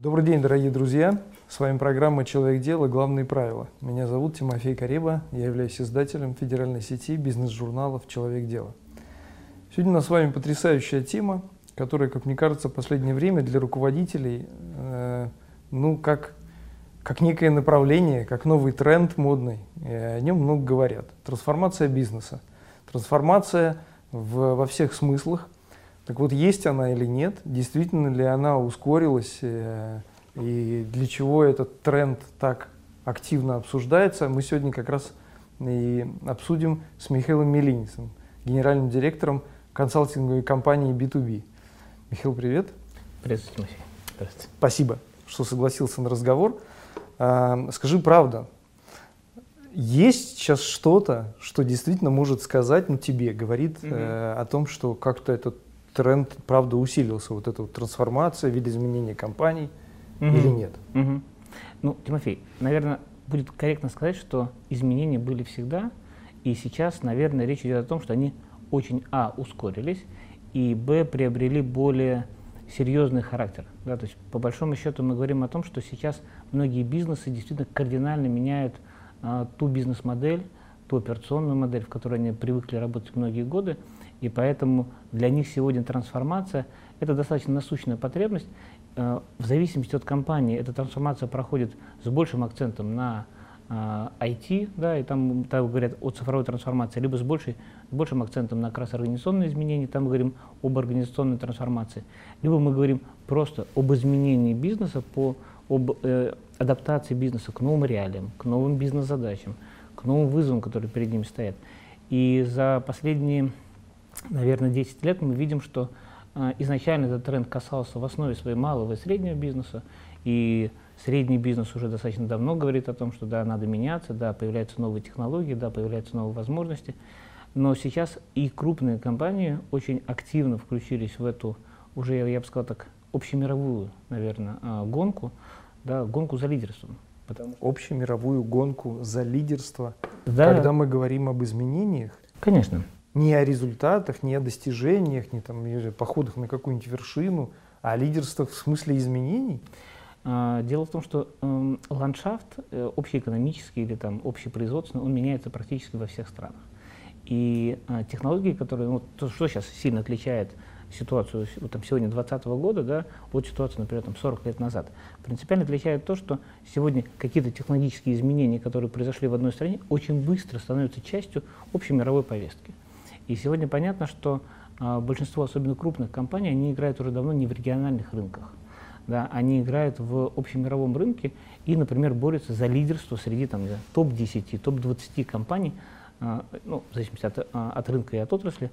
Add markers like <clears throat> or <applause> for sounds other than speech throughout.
Добрый день, дорогие друзья! С вами программа «Человек дела. Главные правила». Меня зовут Тимофей Кареба, я являюсь издателем федеральной сети бизнес-журналов «Человек дела». Сегодня у нас с вами потрясающая тема, которая, как мне кажется, в последнее время для руководителей, э, ну, как, как некое направление, как новый тренд модный, и о нем много говорят. Трансформация бизнеса. Трансформация в, во всех смыслах – так вот, есть она или нет, действительно ли она ускорилась, э, и для чего этот тренд так активно обсуждается, мы сегодня как раз и обсудим с Михаилом Милинисом, генеральным директором консалтинговой компании B2B. Михаил, привет. Приветствую, Тимофей. Здравствуйте. Спасибо, что согласился на разговор. А, скажи правду, есть сейчас что-то, что действительно может сказать, ну тебе, говорит mm-hmm. э, о том, что как-то этот тренд, правда, усилился, вот эта вот трансформация, видоизменения компаний угу. или нет? Угу. Ну, Тимофей, наверное, будет корректно сказать, что изменения были всегда, и сейчас, наверное, речь идет о том, что они очень, а, ускорились, и, б, приобрели более серьезный характер. Да, то есть, по большому счету, мы говорим о том, что сейчас многие бизнесы действительно кардинально меняют а, ту бизнес-модель, ту операционную модель, в которой они привыкли работать многие годы, и поэтому для них сегодня трансформация – это достаточно насущная потребность. Э, в зависимости от компании эта трансформация проходит с большим акцентом на IT, э, да, и там, там говорят о цифровой трансформации, либо с, большей, с большим акцентом на как раз организационные изменения, там мы говорим об организационной трансформации, либо мы говорим просто об изменении бизнеса, по, об э, адаптации бизнеса к новым реалиям, к новым бизнес-задачам, к новым вызовам, которые перед ним стоят. И за последние наверное, 10 лет мы видим, что изначально этот тренд касался в основе своей малого и среднего бизнеса, и средний бизнес уже достаточно давно говорит о том, что да, надо меняться, да, появляются новые технологии, да, появляются новые возможности, но сейчас и крупные компании очень активно включились в эту уже, я бы сказал так, общемировую, наверное, э, гонку, да, гонку за лидерством. Потому что... Общемировую гонку за лидерство, да. когда мы говорим об изменениях? Конечно не о результатах, не о достижениях, не там, не походах на какую-нибудь вершину, а о лидерствах в смысле изменений? А, дело в том, что э, ландшафт э, общеэкономический или там общепроизводственный, он меняется практически во всех странах. И э, технологии, которые, ну, то, что сейчас сильно отличает ситуацию вот, там, сегодня 2020 года да, от ситуации, например, там, 40 лет назад, принципиально отличает то, что сегодня какие-то технологические изменения, которые произошли в одной стране, очень быстро становятся частью общей мировой повестки. И сегодня понятно, что а, большинство, особенно крупных компаний, они играют уже давно не в региональных рынках. Да, они играют в общемировом рынке и, например, борются за лидерство среди там, да, топ-10, топ-20 компаний, а, ну, в зависимости от, а, от рынка и от отрасли.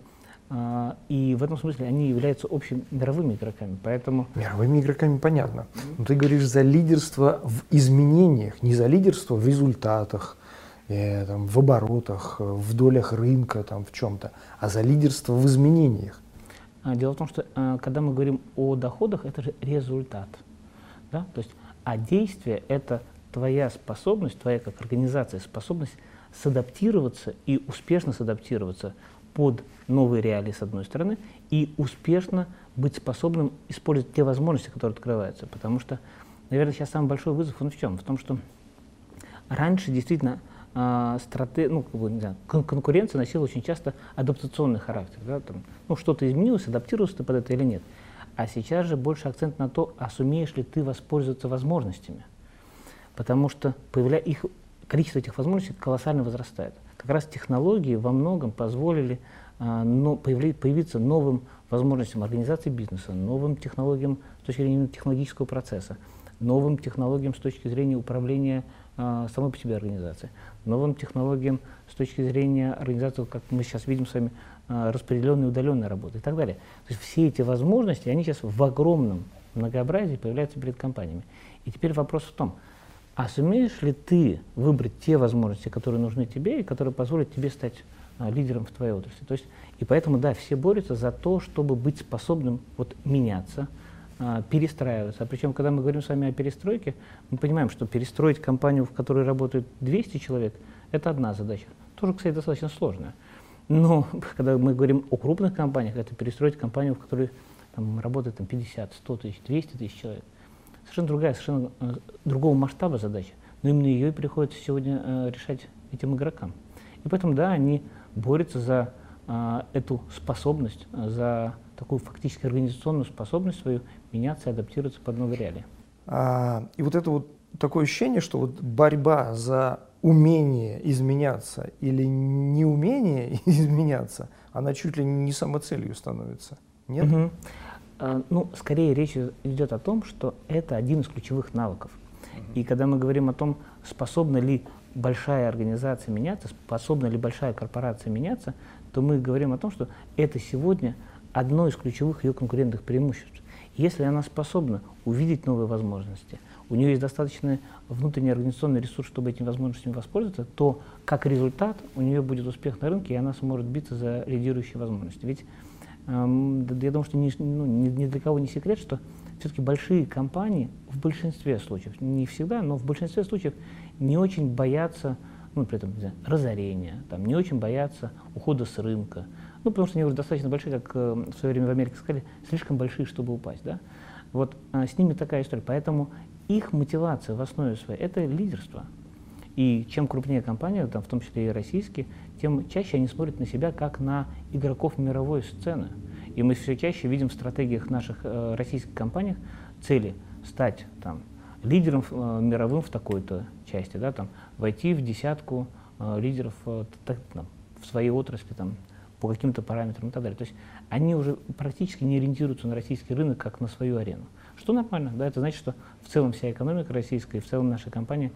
И в этом смысле они являются общими мировыми игроками. Поэтому... Мировыми игроками понятно. Но ты говоришь за лидерство в изменениях, не за лидерство в результатах, э, там, в оборотах, в долях рынка, там, в чем-то, а за лидерство в изменениях. А, дело в том, что а, когда мы говорим о доходах, это же результат. Да? То есть, а действие – это твоя способность, твоя как организация способность садаптироваться и успешно садаптироваться под новые реалии с одной стороны и успешно быть способным использовать те возможности, которые открываются. Потому что, наверное, сейчас самый большой вызов он в чем? В том, что раньше действительно а, страте, ну, как бы, не знаю, кон конкуренция носила очень часто адаптационный характер. Да, там, ну, что-то изменилось, адаптировался ты под это или нет. А сейчас же больше акцент на то, а сумеешь ли ты воспользоваться возможностями. Потому что появля... их, количество этих возможностей колоссально возрастает. Как раз технологии во многом позволили а, но, появли, появиться новым возможностям организации бизнеса, новым технологиям с точки зрения технологического процесса, новым технологиям с точки зрения управления самой по себе организации, новым технологиям с точки зрения организации, как мы сейчас видим с вами, а, распределенной удаленной работы и так далее. То есть все эти возможности, они сейчас в огромном многообразии появляются перед компаниями. И теперь вопрос в том, а сумеешь ли ты выбрать те возможности, которые нужны тебе и которые позволят тебе стать а, лидером в твоей отрасли. То есть, и поэтому, да, все борются за то, чтобы быть способным вот, меняться, а, перестраиваться. А причем, когда мы говорим с вами о перестройке, мы понимаем, что перестроить компанию, в которой работает 200 человек, это одна задача. Тоже, кстати, достаточно сложная. Но <laughs> когда мы говорим о крупных компаниях, это перестроить компанию, в которой там, работает там, 50, 100 тысяч, 200 тысяч человек. Совершенно другая, совершенно э, другого масштаба задача. Но именно ее и приходится сегодня э, решать этим игрокам. И поэтому, да, они борются за э, эту способность, за такую фактически организационную способность свою меняться и адаптироваться под новые реалии. А, и вот это вот такое ощущение, что вот борьба за умение изменяться или неумение <laughs> изменяться, она чуть ли не самоцелью становится. Нет? Угу. А, ну, скорее речь идет о том, что это один из ключевых навыков. Угу. И когда мы говорим о том, способна ли большая организация меняться, способна ли большая корпорация меняться, то мы говорим о том, что это сегодня одно из ключевых ее конкурентных преимуществ. Если она способна увидеть новые возможности, у нее есть достаточный внутренний организационный ресурс, чтобы этими возможностями воспользоваться, то как результат у нее будет успех на рынке, и она сможет биться за лидирующие возможности. Ведь эм, я думаю, что ни, ну, ни, ни для кого не секрет, что все-таки большие компании в большинстве случаев, не всегда, но в большинстве случаев не очень боятся, ну, при этом, не знаю, разорения, там, не очень боятся ухода с рынка, ну, потому что они уже достаточно большие, как э, в свое время в Америке сказали, слишком большие, чтобы упасть, да. Вот а, с ними такая история. Поэтому их мотивация в основе своей – это лидерство. И чем крупнее компания, там, в том числе и российские, тем чаще они смотрят на себя как на игроков мировой сцены. И мы все чаще видим в стратегиях наших э, российских компаний цели стать там, лидером э, мировым в такой-то части, да, там, войти в десятку э, лидеров э, так, там, в своей отрасли там, по каким-то параметрам и так далее. То есть они уже практически не ориентируются на российский рынок как на свою арену. Что нормально, да, это значит, что в целом вся экономика российская и в целом наша компания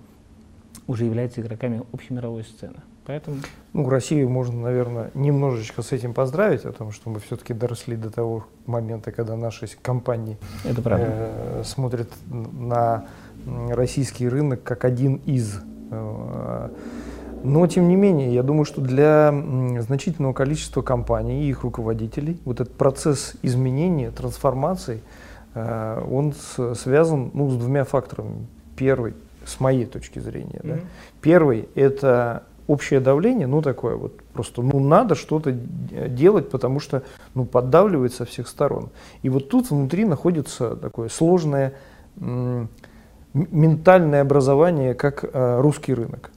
уже является игроками общемировой сцены. Поэтому... Ну, Россию можно, наверное, немножечко с этим поздравить, о том, что мы все-таки доросли до того момента, когда наши компании Это э, смотрят на российский рынок как один из. Э, но, тем не менее, я думаю, что для значительного количества компаний и их руководителей вот этот процесс изменения, трансформации – Э, он связан ну, с двумя факторами. Первый, с моей точки зрения, mm-hmm. да. первый это общее давление, ну такое вот просто, ну надо что-то делать, потому что ну поддавливает со всех сторон. И вот тут внутри находится такое сложное ментальное образование, как э, русский рынок.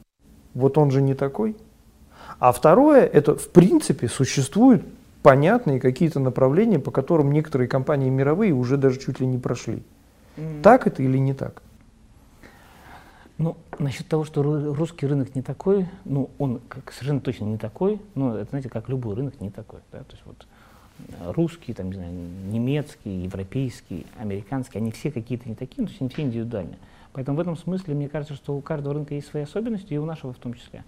Вот он же не такой. А второе, это в принципе существует понятные какие-то направления, по которым некоторые компании мировые уже даже чуть ли не прошли. Mm-hmm. Так это или не так? Ну, насчет того, что русский рынок не такой, ну, он как, совершенно точно не такой, но это, знаете, как любой рынок не такой. Да? То есть вот э, русский, там, не знаю, немецкий, европейский, американский, они все какие-то не такие, но то есть они все индивидуальные. Поэтому в этом смысле мне кажется, что у каждого рынка есть свои особенности, и у нашего в том числе.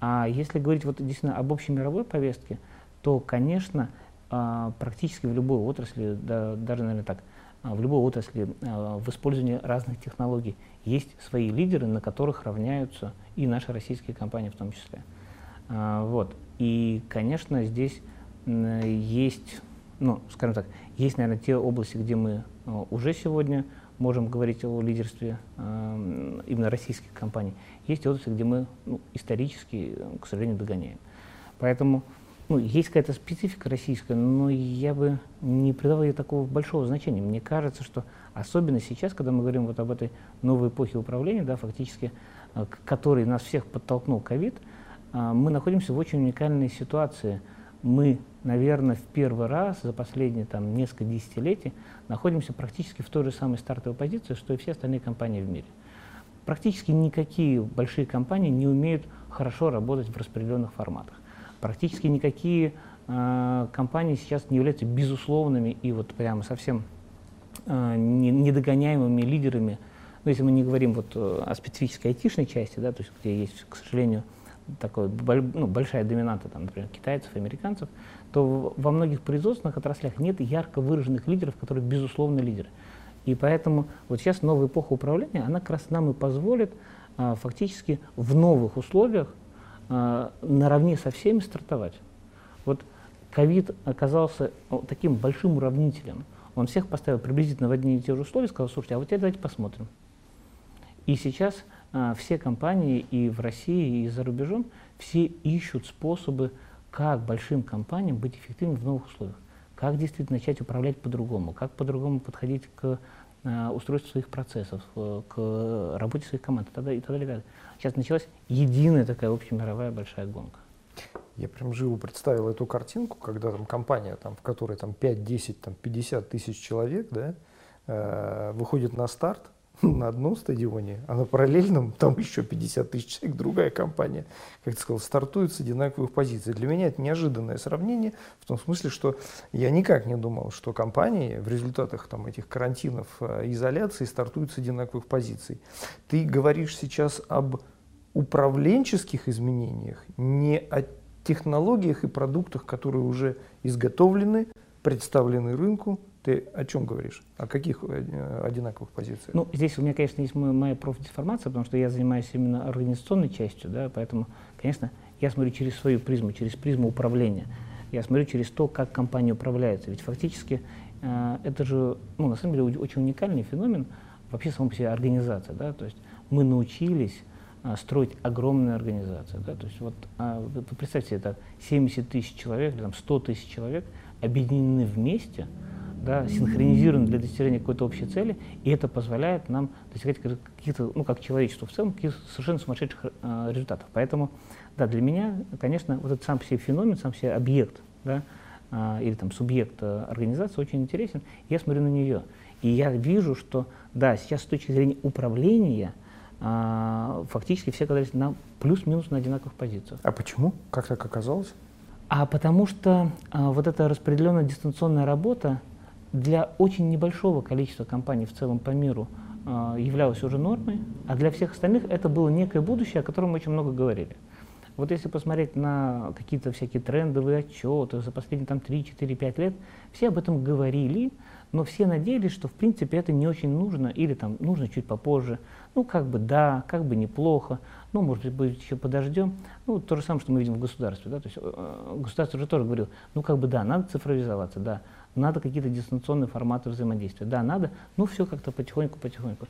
А если говорить вот действительно об общей мировой повестке, то, конечно, а, практически в любой отрасли, да, даже, наверное, так, а, в любой отрасли а, в использовании разных технологий есть свои лидеры, на которых равняются и наши российские компании в том числе. Вот. И, конечно, здесь есть, ну, скажем так, есть, наверное, те области, где мы уже сегодня можем говорить о лидерстве именно российских компаний. Есть области, где мы ну, исторически, к сожалению, догоняем. Поэтому ну, есть какая-то специфика российская, но я бы не придавал ей такого большого значения. Мне кажется, что особенно сейчас, когда мы говорим вот об этой новой эпохе управления, да, фактически, э, к которой нас всех подтолкнул ковид, э, мы находимся в очень уникальной ситуации. Мы, наверное, в первый раз за последние там, несколько десятилетий находимся практически в той же самой стартовой позиции, что и все остальные компании в мире. Практически никакие большие компании не умеют хорошо работать в распределенных форматах. Практически никакие э, компании сейчас не являются безусловными и вот прямо совсем э, недогоняемыми лидерами. Ну, если мы не говорим вот э, о специфической айтишной части, да, то есть где есть, к сожалению, такой, ну, большая доминанта, там, например, китайцев, американцев, то во многих производственных отраслях нет ярко выраженных лидеров, которые безусловно лидеры. И поэтому вот сейчас новая эпоха управления, она как раз нам и позволит а, фактически в новых условиях э, наравне со всеми стартовать. Вот ковид оказался таким большим уравнителем. Он всех поставил приблизительно в одни и те же условия, сказал, слушайте, а вот теперь давайте посмотрим. И сейчас а, все компании и в России, и за рубежом, все ищут способы, как большим компаниям быть эффективными в новых условиях. Как действительно начать управлять по-другому, как по-другому подходить к а, устройству своих процессов, э, к работе своих команд и так далее. И так далее. Сейчас началась единая такая общемировая большая гонка. Я прям живо представил эту картинку, когда там компания, там, в которой там 5, 10, там, 50 тысяч человек, да, э, выходит на старт, <laughs> на одном стадионе, а на параллельном там еще 50 тысяч человек, другая компания, как ты сказал, стартует с одинаковых позиций. Для меня это неожиданное сравнение, в том смысле, что я никак не думал, что компании в результатах там, этих карантинов, э, изоляции стартуют с одинаковых позиций. Ты говоришь сейчас об управленческих изменениях, не о технологиях и продуктах, которые уже изготовлены, представлены рынку, ты о чем говоришь? О каких э, одинаковых позициях? Ну, здесь у меня, конечно, есть моя профдеформация, потому что я занимаюсь именно организационной частью, да, поэтому, конечно, я смотрю через свою призму, через призму управления. Я смотрю через то, как компания управляется. Ведь фактически э, это же, ну, на самом деле, очень уникальный феномен вообще само по себе организация, да, то есть мы научились э, строить огромные организации, да, то есть вот вы представьте, это 70 тысяч человек, или там 100 тысяч человек объединены вместе, да, синхронизированы для достижения какой-то общей цели, и это позволяет нам достигать каких-то, ну, как человечеству в целом, каких-то совершенно сумасшедших э, результатов. Поэтому, да, для меня, конечно, вот этот сам по себе феномен, сам по себе объект, да, э, или там субъект э, организации очень интересен. Я смотрю на нее, и я вижу, что, да, сейчас с точки зрения управления, э, фактически все оказались на плюс-минус на одинаковых позициях. А почему? Как так оказалось? А потому что а, вот эта распределенная дистанционная работа, для очень небольшого количества компаний в целом по миру э, являлось уже нормой, а для всех остальных это было некое будущее, о котором мы очень много говорили. Вот если посмотреть на какие-то всякие трендовые отчеты за последние там, 3, 4, 5 лет, все об этом говорили, но все надеялись, что в принципе это не очень нужно или там нужно чуть попозже. Ну, как бы да, как бы неплохо, ну, может быть, еще подождем. Ну, то же самое, что мы видим в государстве. Да? То есть э, государство уже тоже говорило, ну, как бы да, надо цифровизоваться, да, надо какие-то дистанционные форматы взаимодействия. Да, надо, ну все как-то потихоньку-потихоньку.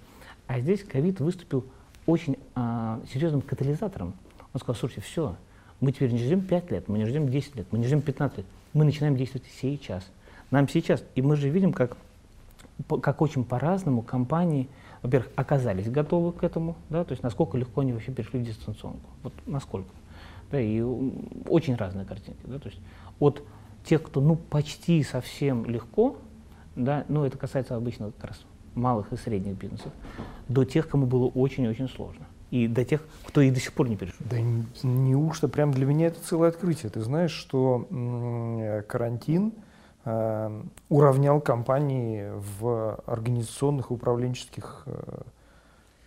А здесь ковид выступил очень а, серьезным катализатором. Он сказал, слушайте, все, мы теперь не ждем 5 лет, мы не ждем 10 лет, мы не ждем 15 лет, мы начинаем действовать сейчас. Нам сейчас, и мы же видим, как, как очень по-разному компании, во-первых, оказались готовы к этому, да, то есть насколько легко они вообще перешли в дистанционку, вот насколько. Да, и очень разные картинки, да, то есть от тех, кто ну почти совсем легко, да, ну это касается обычно как раз малых и средних бизнесов, до тех, кому было очень-очень сложно. И до тех, кто и до сих пор не перешел. Да неужто прям для меня это целое открытие. Ты знаешь, что карантин э, уравнял компании в организационных и управленческих э,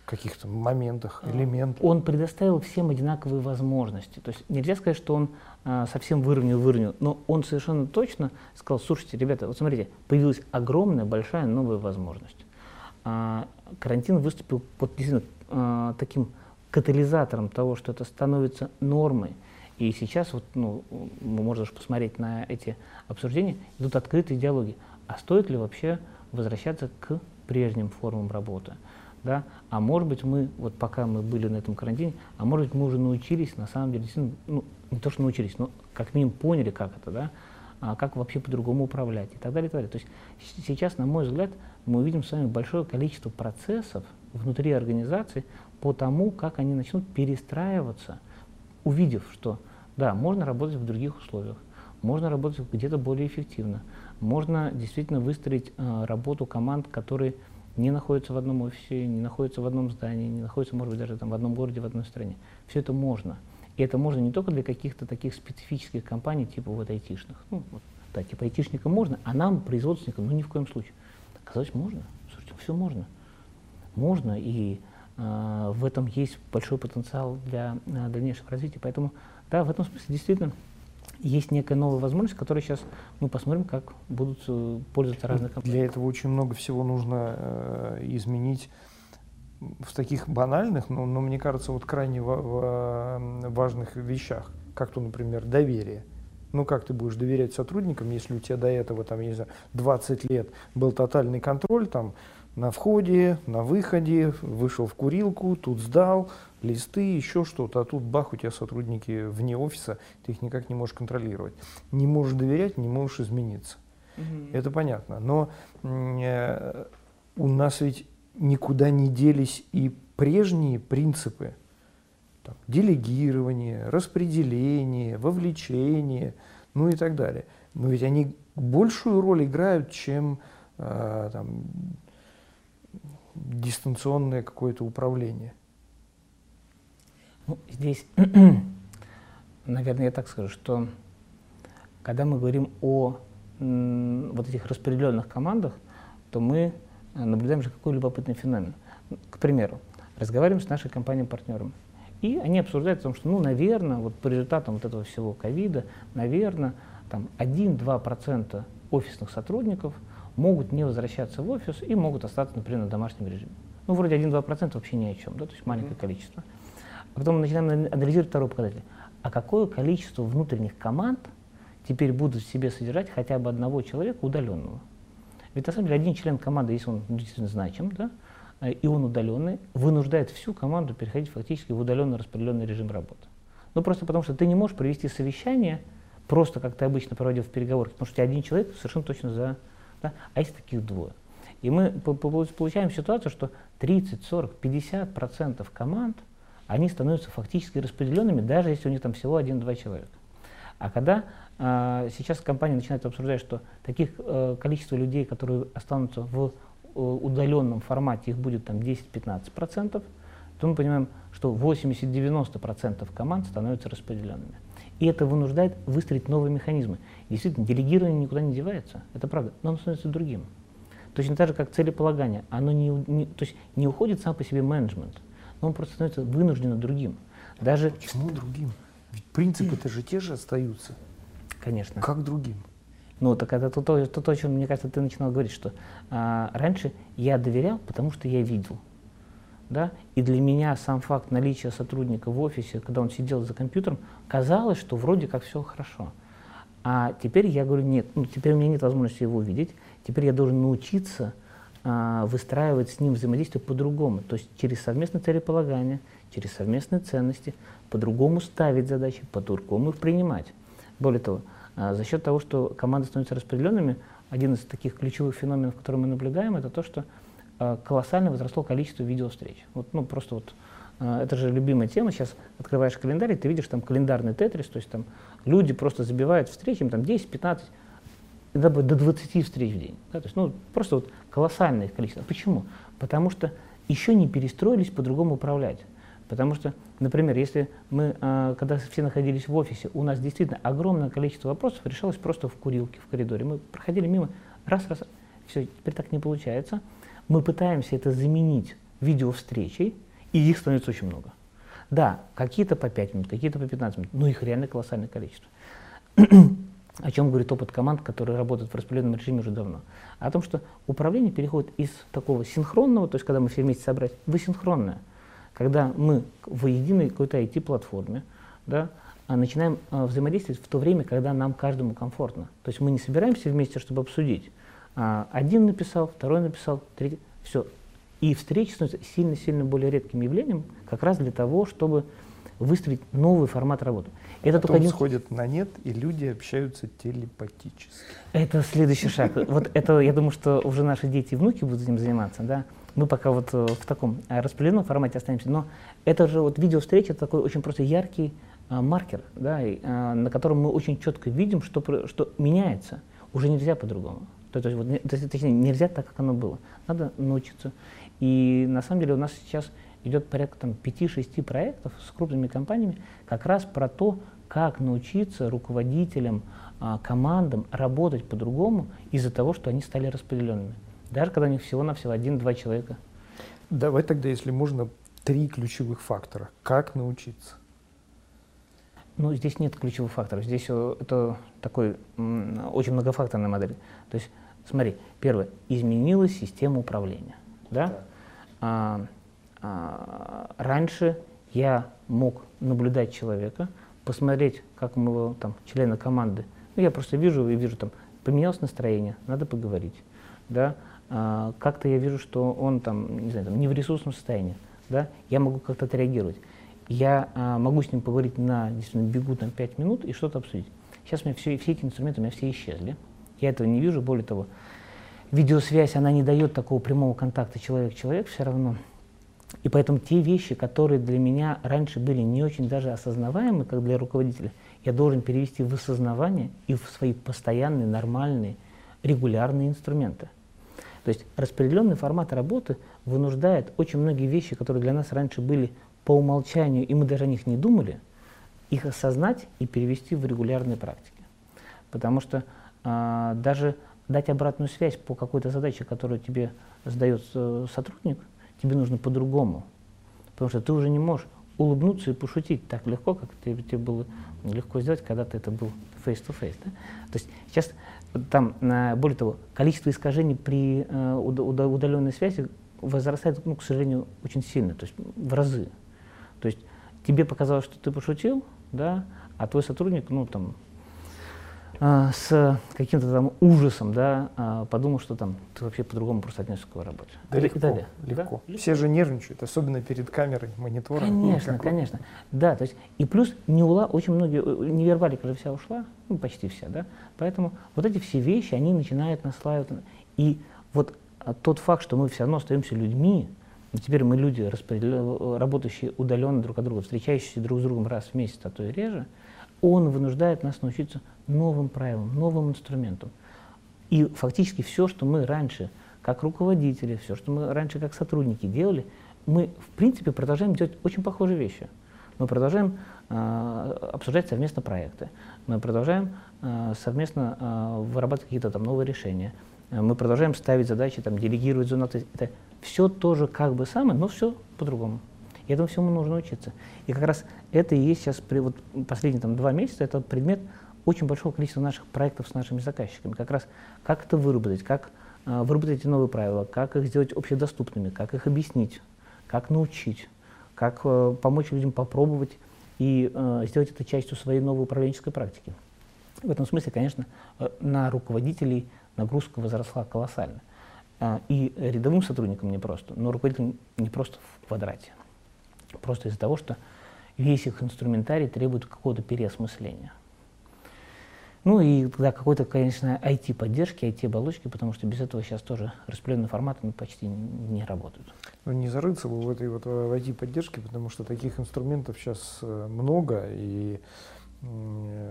каких-то моментах, а, элементах. Он предоставил всем одинаковые возможности. То есть нельзя сказать, что он а, совсем выровнял, выровнял, но он совершенно точно сказал, слушайте, ребята, вот смотрите, появилась огромная, большая новая возможность. А, карантин выступил под, действительно а, таким катализатором того, что это становится нормой. И сейчас, вот, ну, можно посмотреть на эти обсуждения, идут открытые диалоги. А стоит ли вообще возвращаться к прежним формам работы? Да, а может быть мы, вот пока мы были на этом карантине, а может быть мы уже научились, на самом деле, ну, не то, что научились, но как минимум поняли, как это, да, а как вообще по-другому управлять и так далее, и так далее. То есть сейчас, на мой взгляд, мы увидим с вами большое количество процессов внутри организации по тому, как они начнут перестраиваться, увидев, что да, можно работать в других условиях, можно работать где-то более эффективно, можно действительно выстроить э, работу команд, которые не находятся в одном офисе, не находятся в одном здании, не находятся, может быть, даже там в одном городе, в одной стране. Все это можно. И это можно не только для каких-то таких специфических компаний, типа вот айтишных. Ну, вот, да, типа айтишникам можно, а нам, производственникам, ну ни в коем случае. Оказалось, можно. Слушайте, все можно. Можно, и э, в этом есть большой потенциал для э, дальнейшего развития. Поэтому, да, в этом смысле действительно есть некая новая возможность, которую сейчас мы посмотрим, как будут э, пользоваться разные компании. Для этого очень много всего нужно э, изменить в таких банальных, но, но мне кажется, вот крайне важных вещах, как то, например, доверие. Ну как ты будешь доверять сотрудникам, если у тебя до этого, там, я не знаю, 20 лет был тотальный контроль, там, на входе, на выходе, вышел в курилку, тут сдал, листы, еще что-то, а тут бах, у тебя сотрудники вне офиса, ты их никак не можешь контролировать. Не можешь доверять, не можешь измениться. Угу. Это понятно. Но э, у нас ведь никуда не делись и прежние принципы. Там, делегирование, распределение, вовлечение, ну и так далее. Но ведь они большую роль играют, чем э, там, дистанционное какое-то управление. Ну, здесь, <clears throat> наверное, я так скажу, что когда мы говорим о вот этих распределенных командах, то мы э, наблюдаем же какой любопытный феномен. К примеру, разговариваем с нашей компанией-партнером, и они обсуждают о том, что, ну, наверное, вот по результатам вот этого всего ковида, наверное, там 1-2% офисных сотрудников могут не возвращаться в офис и могут остаться, например, на домашнем режиме. Ну, вроде 1-2% вообще ни о чем, да, то есть маленькое mm-hmm. количество. А потом мы начинаем анализировать второй показатель. А какое количество внутренних команд теперь будут в себе содержать хотя бы одного человека удаленного? Ведь на самом деле один член команды, если он действительно значим, да, э, и он удаленный, вынуждает всю команду переходить фактически в удаленно распределенный режим работы. Ну просто потому что ты не можешь провести совещание просто как ты обычно проводил в переговорах, потому что у тебя один человек совершенно точно за... Да, а есть таких двое. И мы получаем ситуацию, что 30, 40, 50 процентов команд – они становятся фактически распределенными, даже если у них там всего один-два человека. А когда э, сейчас компания начинает обсуждать, что таких э, количество людей, которые останутся в э, удаленном формате, их будет там 10-15%, то мы понимаем, что 80-90% команд становятся распределенными. И это вынуждает выстроить новые механизмы. Действительно, делегирование никуда не девается, это правда, но оно становится другим. Точно так же, как целеполагание. Оно не, не, то есть не уходит сам по себе менеджмент, он просто становится вынужденно другим. Даже... Почему другим? Ведь принципы-то же те же остаются. Конечно. Как другим? Ну, так это то, то, то, о чем, мне кажется, ты начинал говорить, что а, раньше я доверял, потому что я видел. Да? И для меня сам факт наличия сотрудника в офисе, когда он сидел за компьютером, казалось, что вроде как все хорошо. А теперь я говорю, нет, ну, теперь у меня нет возможности его увидеть, теперь я должен научиться выстраивать с ним взаимодействие по-другому, то есть через совместное целеполагание, через совместные ценности, по-другому ставить задачи, по-другому их принимать. Более того, а, за счет того, что команды становятся распределенными, один из таких ключевых феноменов, который мы наблюдаем, это то, что а, колоссально возросло количество видеовстреч. Вот, ну, просто вот, это же любимая тема. Сейчас открываешь календарь, и ты видишь там календарный тетрис, то есть там люди просто забивают встречи, им там 10-15 иногда до 20 встреч в день. Да, то есть, ну, просто вот колоссальное количество. Почему? Потому что еще не перестроились по-другому управлять. Потому что, например, если мы, э, когда все находились в офисе, у нас действительно огромное количество вопросов решалось просто в курилке, в коридоре. Мы проходили мимо, раз, раз, все, теперь так не получается. Мы пытаемся это заменить видеовстречей, и их становится очень много. Да, какие-то по 5 минут, какие-то по 15 минут, но их реально колоссальное количество. О чем говорит опыт команд, которые работают в распределенном режиме уже давно? О том, что управление переходит из такого синхронного, то есть когда мы все вместе собрать, в асинхронное. Когда мы в единой какой-то IT-платформе да, а, начинаем а, взаимодействовать в то время, когда нам каждому комфортно. То есть мы не собираемся вместе, чтобы обсудить. А, один написал, второй написал, третий, все. И встречи становятся сильно-сильно более редким явлением, как раз для того, чтобы выстроить новый формат работы. Это Потом только сходят на нет, и люди общаются телепатически. Это следующий шаг. Вот это, я думаю, что уже наши дети и внуки будут этим заниматься, да. Мы пока вот э, в таком э, распределенном формате останемся, но это же вот видеовстреча, это такой очень просто яркий а, маркер, да, и, а, на котором мы очень четко видим, что, что меняется. Уже нельзя по-другому. То, то есть, вот, точнее, нельзя так, как оно было. Надо научиться. И на самом деле у нас сейчас идет порядка там, 5-6 проектов с крупными компаниями как раз про то, как научиться руководителям, а, командам работать по-другому из-за того, что они стали распределенными. Даже когда у них всего-навсего один-два человека. Давай тогда, если можно, три ключевых фактора. Как научиться? Ну, здесь нет ключевых факторов. Здесь э, это такой очень многофакторная модель. То есть, смотри, первое, изменилась система управления. Да? да. А, а, раньше я мог наблюдать человека, посмотреть, как у моего там, члена команды, ну, я просто вижу и вижу, там, поменялось настроение, надо поговорить. Да? А, как-то я вижу, что он там, не, знаю, там, не в ресурсном состоянии. Да? Я могу как-то отреагировать. Я а, могу с ним поговорить на действительно бегу там 5 минут и что-то обсудить. Сейчас у меня все, все эти инструменты у меня все исчезли. Я этого не вижу, более того, видеосвязь, она не дает такого прямого контакта человек-человек все равно. И поэтому те вещи, которые для меня раньше были не очень даже осознаваемы, как для руководителя, я должен перевести в осознавание и в свои постоянные, нормальные, регулярные инструменты. То есть распределенный формат работы вынуждает очень многие вещи, которые для нас раньше были по умолчанию, и мы даже о них не думали, их осознать и перевести в регулярные практики. Потому что а, даже дать обратную связь по какой-то задаче, которую тебе задает э, сотрудник, тебе нужно по-другому. Потому что ты уже не можешь улыбнуться и пошутить так легко, как тебе, тебе было легко сделать, когда ты это был face-to-face. Да? То есть сейчас там, более того, количество искажений при э, удаленной связи возрастает, ну, к сожалению, очень сильно, то есть в разы. То есть тебе показалось, что ты пошутил, да, а твой сотрудник, ну, там, с каким-то там ужасом, да, а, подумал, что там ты вообще по-другому просто отнесся к работе. Да, легко, далее. легко. Да? Все же нервничают, особенно перед камерой, монитором. Конечно, ну, конечно. Да, то есть и плюс неула, очень многие, э, невербалика же вся ушла, ну, почти вся, да, поэтому вот эти все вещи, они начинают наслаивать. И вот а, тот факт, что мы все равно остаемся людьми, но теперь мы люди, работающие удаленно друг от друга, встречающиеся друг с другом раз в месяц, а то и реже, он вынуждает нас научиться новым правилам, новым инструментам. И фактически все, что мы раньше как руководители, все, что мы раньше как сотрудники делали, мы в принципе продолжаем делать очень похожие вещи. Мы продолжаем э, обсуждать совместно проекты, мы продолжаем э, совместно э, вырабатывать какие-то там новые решения, мы продолжаем ставить задачи, там, делегировать зону. Это все тоже как бы самое, но все по-другому. И этому всему нужно учиться. И как раз это и есть сейчас, вот последние там, два месяца, это предмет очень большого количества наших проектов с нашими заказчиками. Как раз как это выработать, как э, выработать эти новые правила, как их сделать общедоступными, как их объяснить, как научить, как э, помочь людям попробовать и э, сделать это частью своей новой управленческой практики. В этом смысле, конечно, э, на руководителей нагрузка возросла колоссально. Э, и рядовым сотрудникам не просто, но руководителям не просто в квадрате. Просто из-за того, что весь их инструментарий требует какого-то переосмысления. Ну и тогда какой-то, конечно, IT-поддержки, IT-оболочки, потому что без этого сейчас тоже распределенные форматы почти не работают. Ну не зарыться бы в этой вот IT-поддержке, потому что таких инструментов сейчас э, много, и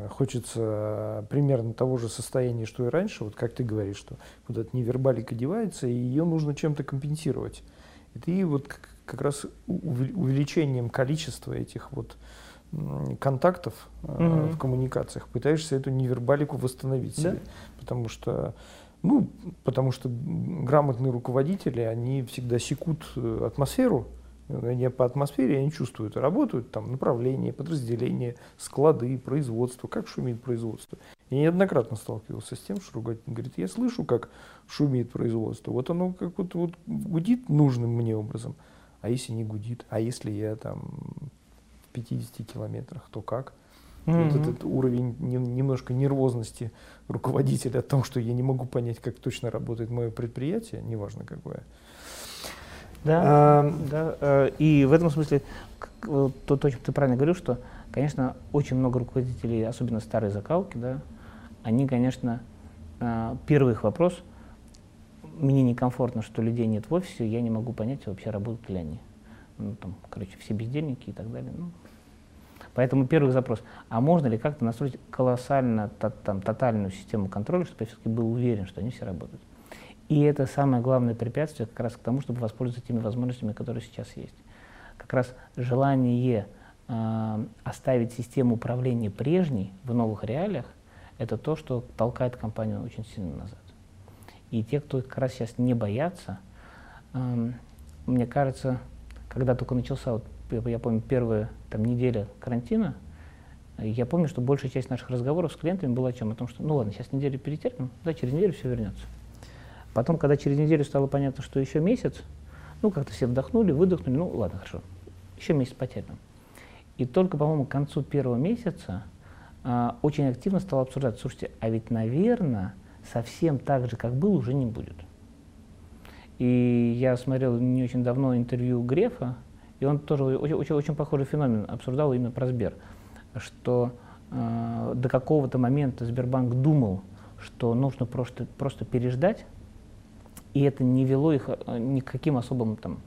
хочется примерно того же состояния, что и раньше, вот как ты говоришь, что эта невербалика девается, и ее нужно чем-то компенсировать. И ты вот как раз увеличением количества этих вот контактов mm-hmm. в коммуникациях пытаешься эту невербалику восстановить да? себе. Потому что, ну, потому что грамотные руководители, они всегда секут э, атмосферу, они по атмосфере они чувствуют, работают там направления, подразделения, склады, производство, как шумит производство. Я неоднократно сталкивался с тем, что руководитель говорит, я слышу, как шумит производство, вот оно как вот, вот гудит нужным мне образом, а если не гудит, а если я там в 50 километрах, то как? Mm-hmm. Вот этот уровень не, немножко нервозности руководителя о том, что я не могу понять, как точно работает мое предприятие, неважно какое. Да, а, да. Э, и в этом смысле то, то, о чем ты правильно говорил, что, конечно, очень много руководителей, особенно старой закалки, да, они, конечно, э, первый их вопрос – мне некомфортно, что людей нет в офисе, я не могу понять, вообще работают ли они. Ну, там, короче, все бездельники и так далее. Ну. Поэтому первый запрос, а можно ли как-то настроить колоссально то, там, тотальную систему контроля, чтобы я все-таки был уверен, что они все работают. И это самое главное препятствие как раз к тому, чтобы воспользоваться теми возможностями, которые сейчас есть. Как раз желание э, оставить систему управления прежней в новых реалиях, это то, что толкает компанию очень сильно назад. И те, кто как раз сейчас не боятся, эм, мне кажется, когда только начался, вот, я помню, первая там, неделя карантина, я помню, что большая часть наших разговоров с клиентами была о чем? О том, что ну ладно, сейчас неделю перетерпим, да, через неделю все вернется. Потом, когда через неделю стало понятно, что еще месяц, Ну, как-то все вдохнули, выдохнули, ну, ладно, хорошо, еще месяц потерпим. И только, по-моему, к концу первого месяца а, очень активно стал обсуждать, слушайте, а ведь, наверное, совсем так же, как был, уже не будет. И я смотрел не очень давно интервью Грефа, и он тоже очень, очень, очень похожий феномен обсуждал именно про Сбер, что э, до какого-то момента Сбербанк думал, что нужно просто, просто переждать, и это не вело их э, ни к каким особым там,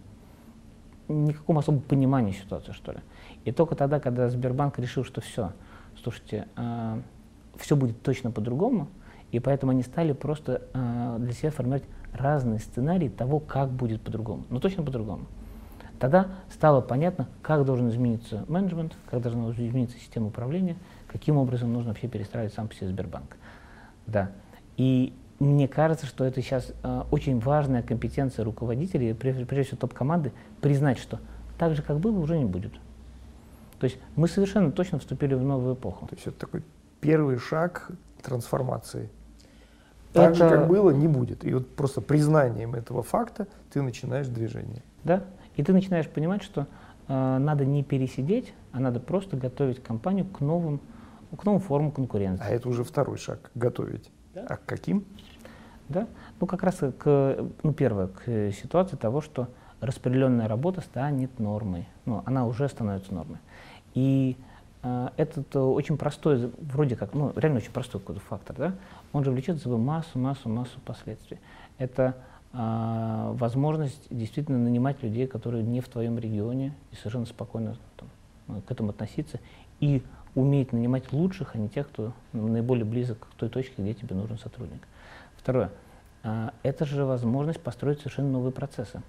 никакому особому пониманию ситуации, что ли. И только тогда, когда Сбербанк решил, что все, слушайте, э, все будет точно по-другому, и поэтому они стали просто э, для себя формировать разные сценарии того, как будет по-другому. Но точно по-другому. Тогда стало понятно, как должен измениться менеджмент, как должна измениться система управления, каким образом нужно вообще перестраивать сам по себе Сбербанк. Да. И мне кажется, что это сейчас э, очень важная компетенция руководителей, прежде, прежде всего топ-команды, признать, что так же, как было, уже не будет. То есть мы совершенно точно вступили в новую эпоху. То есть это такой первый шаг трансформации. Так это... же, как было, не будет. И вот просто признанием этого факта ты начинаешь движение. Да. И ты начинаешь понимать, что э, надо не пересидеть, а надо просто готовить компанию к новым, к новым формам конкуренции. А это уже второй шаг – готовить. Да. А к каким? Да. Ну, как раз к, ну, первое, к ситуации того, что распределенная работа станет нормой. Ну, она уже становится нормой. И этот очень простой, вроде как, ну, реально очень простой какой-то фактор, да, он же влечет за собой массу, массу, массу последствий. Это а, возможность действительно нанимать людей, которые не в твоем регионе, и совершенно спокойно там, ну, к этому относиться, и уметь нанимать лучших, а не тех, кто наиболее близок к той точке, где тебе нужен сотрудник. Второе. А, это же возможность построить совершенно новые процессы.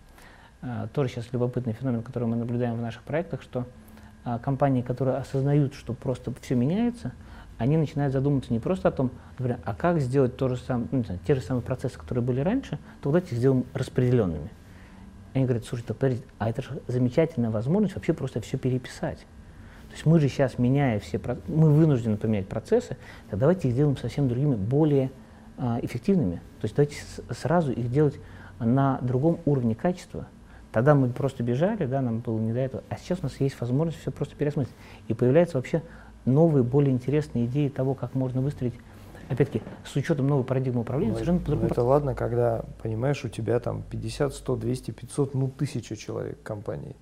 А, тоже сейчас любопытный феномен, который мы наблюдаем в наших проектах, что а, компании, которые осознают, что просто все меняется, они начинают задумываться не просто о том, например, а как сделать то же самое, ну, знаю, те же самые процессы, которые были раньше, то давайте их сделаем распределенными. Они говорят, слушайте, подождите, а это же замечательная возможность вообще просто все переписать. То есть мы же сейчас, меняя все, мы вынуждены поменять процессы, так давайте их сделаем совсем другими, более а, эффективными. То есть давайте сразу их делать на другом уровне качества. Тогда мы просто бежали, да, нам было не до этого. А сейчас у нас есть возможность все просто переосмыслить. И появляется вообще новые, более интересные идеи того, как можно выстроить, опять-таки, с учетом новой парадигмы управления, ну, совершенно по-другому. Это ладно, когда, понимаешь, у тебя там 50, 100, 200, 500, ну, тысяча человек компании.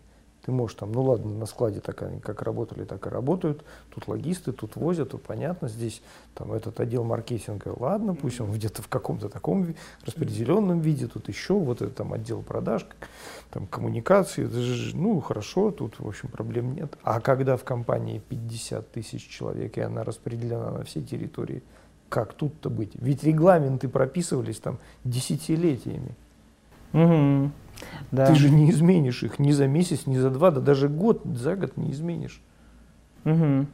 Ты можешь там, ну ладно, на складе так они как работали, так и работают. Тут логисты, тут возят, тут понятно. Здесь там этот отдел маркетинга, ладно, пусть он где-то в каком-то таком распределенном виде. Тут еще вот этот там отдел продаж, там коммуникации. Ну хорошо, тут в общем проблем нет. А когда в компании 50 тысяч человек и она распределена на всей территории, как тут-то быть? Ведь регламенты прописывались там десятилетиями. Угу. Да. Ты же не изменишь их ни за месяц, ни за два, да даже год, за год не изменишь. Угу.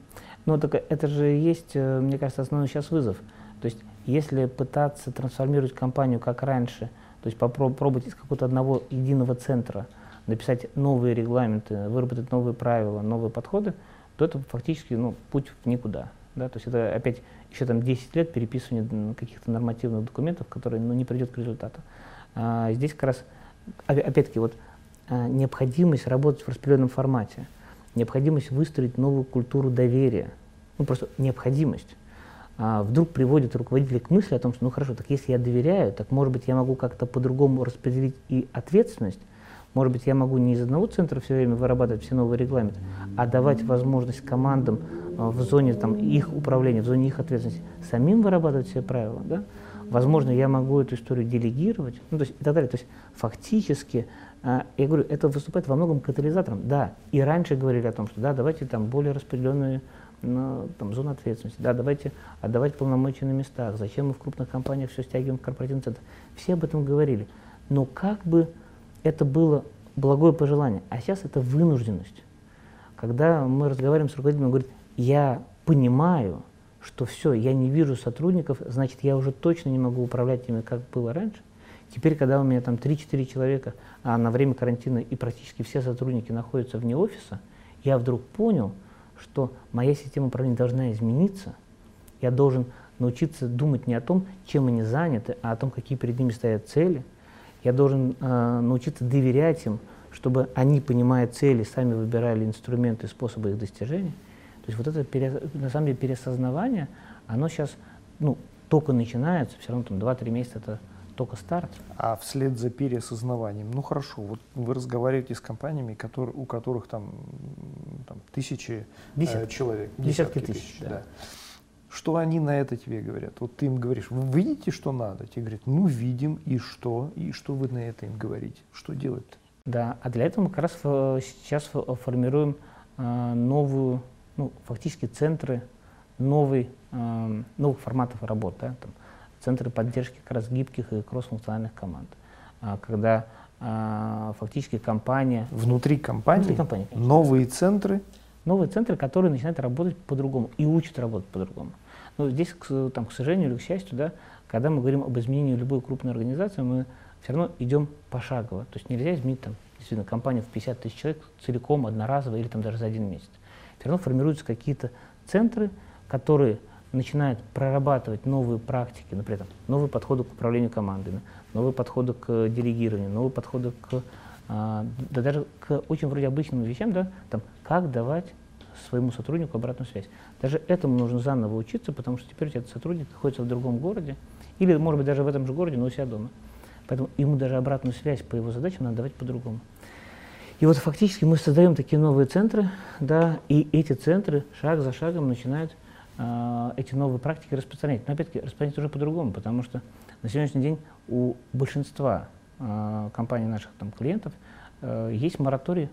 Ну, так это же есть, э, мне кажется, основной сейчас вызов. То есть, если пытаться трансформировать компанию как раньше, то есть попробовать из какого-то одного единого центра написать новые регламенты, выработать новые правила, новые подходы, то это фактически ну, путь в никуда. Да? То есть это опять еще там 10 лет переписывания каких-то нормативных документов, которые ну, не придет к результату. А здесь как раз опять-таки, вот а, необходимость работать в распределенном формате, необходимость выстроить новую культуру доверия, ну просто необходимость, а, вдруг приводит руководителя к мысли о том, что ну хорошо, так если я доверяю, так может быть я могу как-то по-другому распределить и ответственность, может быть, я могу не из одного центра все время вырабатывать все новые регламенты, а давать возможность командам а, в зоне там, их управления, в зоне их ответственности самим вырабатывать все правила. Да? Возможно, я могу эту историю делегировать, ну, то есть и так далее. То есть фактически, э, я говорю, это выступает во многом катализатором. Да, и раньше говорили о том, что да, давайте там более распределенные ну, там, зоны ответственности, да, давайте отдавать полномочия на местах, зачем мы в крупных компаниях все стягиваем в корпоративный центр. Все об этом говорили. Но как бы это было благое пожелание, а сейчас это вынужденность. Когда мы разговариваем с руководителем, он говорит, я понимаю, что все, я не вижу сотрудников, значит, я уже точно не могу управлять ими, как было раньше. Теперь, когда у меня там 3-4 человека, а на время карантина и практически все сотрудники находятся вне офиса, я вдруг понял, что моя система управления должна измениться. Я должен научиться думать не о том, чем они заняты, а о том, какие перед ними стоят цели. Я должен э, научиться доверять им, чтобы они, понимая цели, сами выбирали инструменты и способы их достижения. То есть вот это, пере, на самом деле, переосознавание, оно сейчас ну, только начинается, все равно там 2-3 месяца это только старт. А вслед за переосознаванием, ну хорошо, вот вы разговариваете с компаниями, которые, у которых там, там тысячи Десятки. э, человек, Десятки десятки тысяч, тысяч, да. Что они на это тебе говорят? Вот ты им говоришь, вы видите, что надо? Тебе говорят, ну видим, и что? И что вы на это им говорите? Что делать-то? Да, а для этого мы как раз э, сейчас фо- формируем э, новую, ну, фактически центры новый, э, новых форматов работы, да, там, центры поддержки как раз гибких и кроссфункциональных команд. А, когда а, фактически компания, Внутри компании, Внутри компании, конечно. новые центры, новые центры, которые начинают работать по-другому и учат работать по-другому. Но здесь, к, там, к сожалению или к счастью, да, когда мы говорим об изменении любой крупной организации, мы все равно идем пошагово. То есть нельзя изменить там, действительно компанию в 50 тысяч человек целиком, одноразово или там даже за один месяц. Все равно формируются какие-то центры, которые начинают прорабатывать новые практики, например, новые подходы к управлению командами, новые подходы к делегированию, новые подходы к, а, да даже к очень вроде обычным вещам, да, там, как давать своему сотруднику обратную связь. Даже этому нужно заново учиться, потому что теперь у тебя этот сотрудник находится в другом городе, или, может быть, даже в этом же городе, но у себя дома. Поэтому ему даже обратную связь по его задачам надо давать по-другому. И вот фактически мы создаем такие новые центры, да, и эти центры шаг за шагом начинают а, эти новые практики распространять. Но опять-таки распространять уже по-другому, потому что на сегодняшний день у большинства а, компаний наших там, клиентов а, есть мораторий,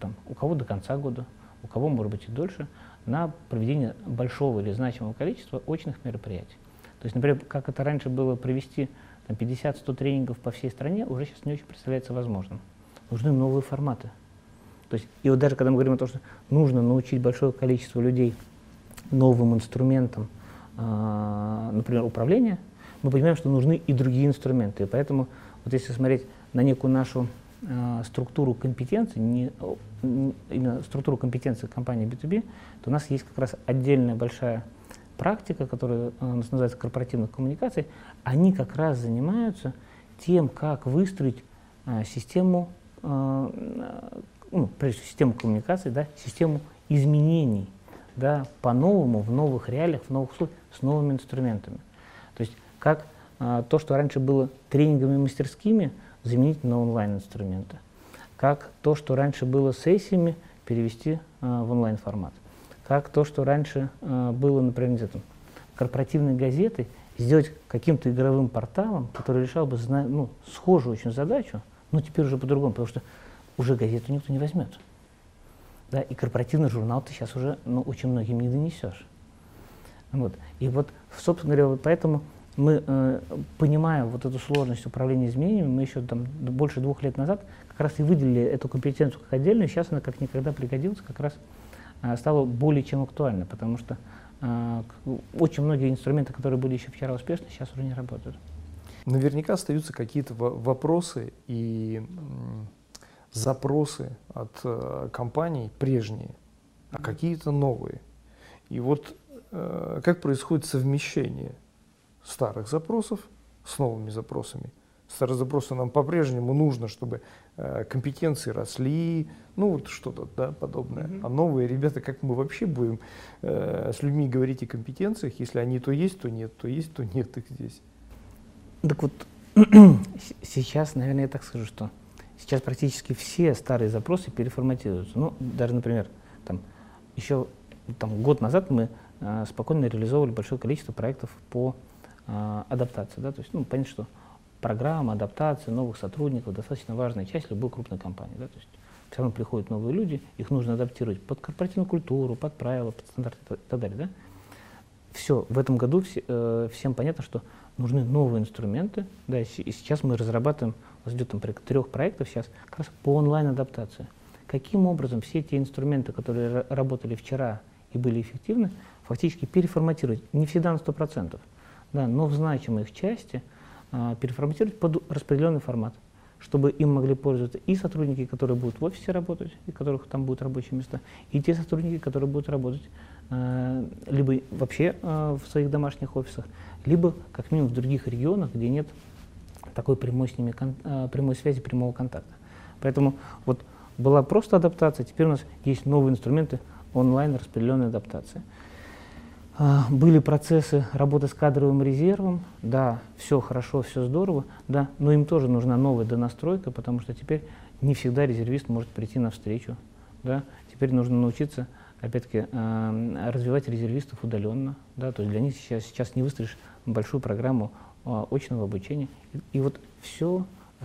там, у кого до конца года, у кого, может быть, и дольше, на проведение большого или значимого количества очных мероприятий. То есть, например, как это раньше было провести там, 50-100 тренингов по всей стране, уже сейчас не очень представляется возможным. Нужны новые форматы. То есть, и вот даже когда мы говорим о том, что нужно научить большое количество людей новым инструментам, а, например, управления, мы понимаем, что нужны и другие инструменты. И поэтому, вот если смотреть на некую нашу а, структуру компетенций, не, именно структуру компетенций компании B2B, то у нас есть как раз отдельная большая практика, которая а, нас называется корпоративных коммуникаций. Они как раз занимаются тем, как выстроить а, систему, ну, прежде всего, систему коммуникаций, да, систему изменений да, по-новому, в новых реалиях, в новых условиях, с новыми инструментами. То есть как а, то, что раньше было тренингами и мастерскими, заменить на онлайн-инструменты. Как то, что раньше было сессиями, перевести а, в онлайн-формат. Как то, что раньше было, например, там, корпоративной газетой, сделать каким-то игровым порталом, который решал бы ну, схожую очень задачу, но теперь уже по-другому, потому что уже газету никто не возьмет. Да, и корпоративный журнал ты сейчас уже ну, очень многим не донесешь. Вот. И вот, собственно говоря, вот поэтому мы, э, понимая вот эту сложность управления изменениями, мы еще там больше двух лет назад как раз и выделили эту компетенцию как отдельную, сейчас она как никогда пригодилась, как раз э, стала более чем актуальна, потому что э, очень многие инструменты, которые были еще вчера успешны, сейчас уже не работают. Наверняка остаются какие-то во- вопросы и запросы от э, компаний прежние, а какие-то новые. И вот э, как происходит совмещение старых запросов с новыми запросами? Старые запросы нам по-прежнему нужно, чтобы э, компетенции росли, ну вот что-то да, подобное. Мгм. А новые ребята, как мы вообще будем э, с людьми говорить о компетенциях, если они то есть, то нет, то есть, то нет их здесь? Так вот, <clears throat> сейчас, наверное, я так скажу, что сейчас практически все старые запросы переформатируются. Ну, даже, например, там, еще там, год назад мы а, спокойно реализовывали большое количество проектов по а, адаптации. Да? То есть, ну, понятно, что программа адаптации новых сотрудников достаточно важная часть любой крупной компании. Да? То есть, все равно приходят новые люди, их нужно адаптировать под корпоративную культуру, под правила, под стандарты и так далее. Да? все, в этом году все- э, всем понятно, что нужны новые инструменты. Да, и сейчас мы разрабатываем, у нас идет там порядка трех проектов сейчас, как раз по онлайн-адаптации. Каким образом все те инструменты, которые ра- работали вчера и были эффективны, фактически переформатировать, не всегда на 100%, да, но в значимой их части а, переформатировать под распределенный формат, чтобы им могли пользоваться и сотрудники, которые будут в офисе работать, и которых там будут рабочие места, и те сотрудники, которые будут работать либо вообще э, в своих домашних офисах, либо как минимум в других регионах, где нет такой прямой, с ними, э, прямой связи, прямого контакта. Поэтому вот была просто адаптация, теперь у нас есть новые инструменты онлайн распределенной адаптации. А, были процессы работы с кадровым резервом, да, все хорошо, все здорово, да, но им тоже нужна новая донастройка, потому что теперь не всегда резервист может прийти навстречу, да, теперь нужно научиться, опять-таки, э, развивать резервистов удаленно, да, то есть для них сейчас, сейчас не выстроишь большую программу э, очного обучения, и, вот все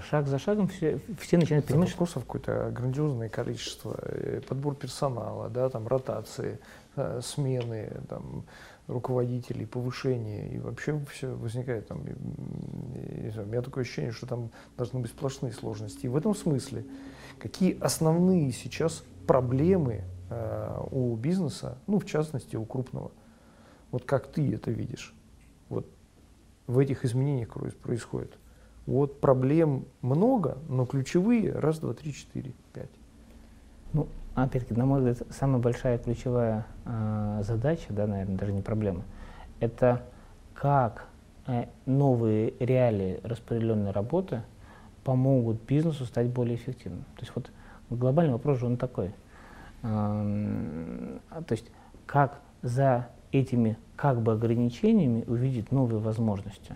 шаг за шагом все, все начинают понимать, что... Вопросов какое-то грандиозное количество, э, подбор персонала, да, там, ротации, э, смены, там, руководителей, повышение, и вообще все возникает там, у меня такое ощущение, что там должны быть сплошные сложности. И в этом смысле, какие основные сейчас проблемы у бизнеса, ну, в частности, у крупного, вот как ты это видишь, вот в этих изменениях, которые происходят? Вот проблем много, но ключевые раз, два, три, четыре, пять. Ну, опять-таки, на мой взгляд, самая большая ключевая э, задача, да, наверное, даже не проблема, это как э, новые реалии распределенной работы помогут бизнесу стать более эффективным. То есть вот глобальный вопрос же он такой. То есть как за этими как бы ограничениями увидеть новые возможности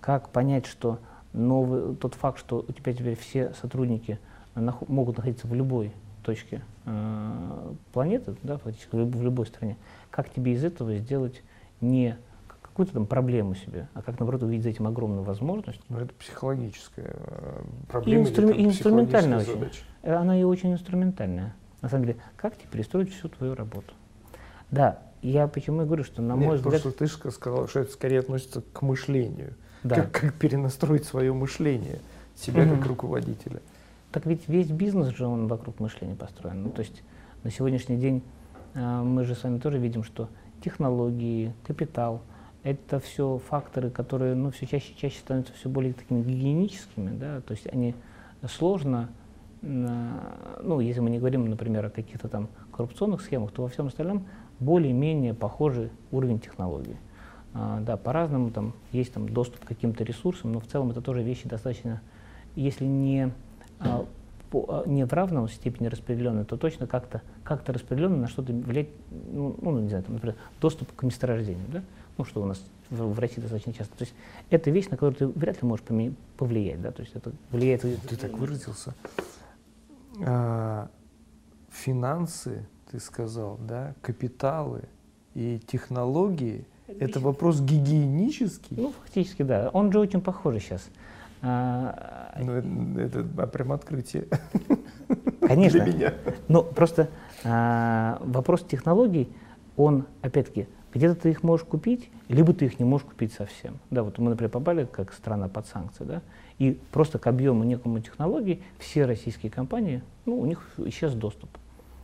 как понять, что новый, тот факт, что у тебя теперь все сотрудники нах, могут находиться в любой точке э, планеты, да, фактически в, любой стране, как тебе из этого сделать не какую-то там проблему себе, а как, наоборот, увидеть за этим огромную возможность. Но это психологическая э, проблема. И, инстру... и инструментальная очень. Задача. Э, она и очень инструментальная. На самом деле, как тебе перестроить всю твою работу? Да, я почему и говорю, что на Нет, мой взгляд... Просто ты сказал, что это скорее относится к мышлению да. как, как перенастроить свое мышление, себя угу. как руководителя. Так ведь весь бизнес же он вокруг мышления построен. Ну, то есть на сегодняшний день э, мы же с вами тоже видим, что технологии, капитал – это все факторы, которые ну, все чаще и чаще становятся все более такими гигиеническими. Да? То есть они сложно, ну, если мы не говорим, например, о каких-то там коррупционных схемах, то во всем остальном более-менее похожий уровень технологий. А, да, по-разному там есть там доступ к каким-то ресурсам, но в целом это тоже вещи достаточно, если не, а, а, не в равном степени распределенные, то точно как-то как распределенно на что-то влиять, ну, ну, не знаю, там, например, доступ к месторождению, да, ну, что у нас в, в России достаточно часто. То есть это вещь, на которую ты вряд ли можешь повлиять, да, то есть это влияет... Ты так выразился. А, финансы, ты сказал, да, капиталы и технологии – это вопрос гигиенический? Ну, фактически, да. Он же очень похож сейчас. А, ну, это, это прям открытие. <laughs> Конечно. Для меня. Но просто а, вопрос технологий, он, опять-таки, где-то ты их можешь купить, либо ты их не можешь купить совсем. Да, вот мы, например, попали как страна под санкции, да, и просто к объему некому технологий все российские компании, ну, у них исчез доступ.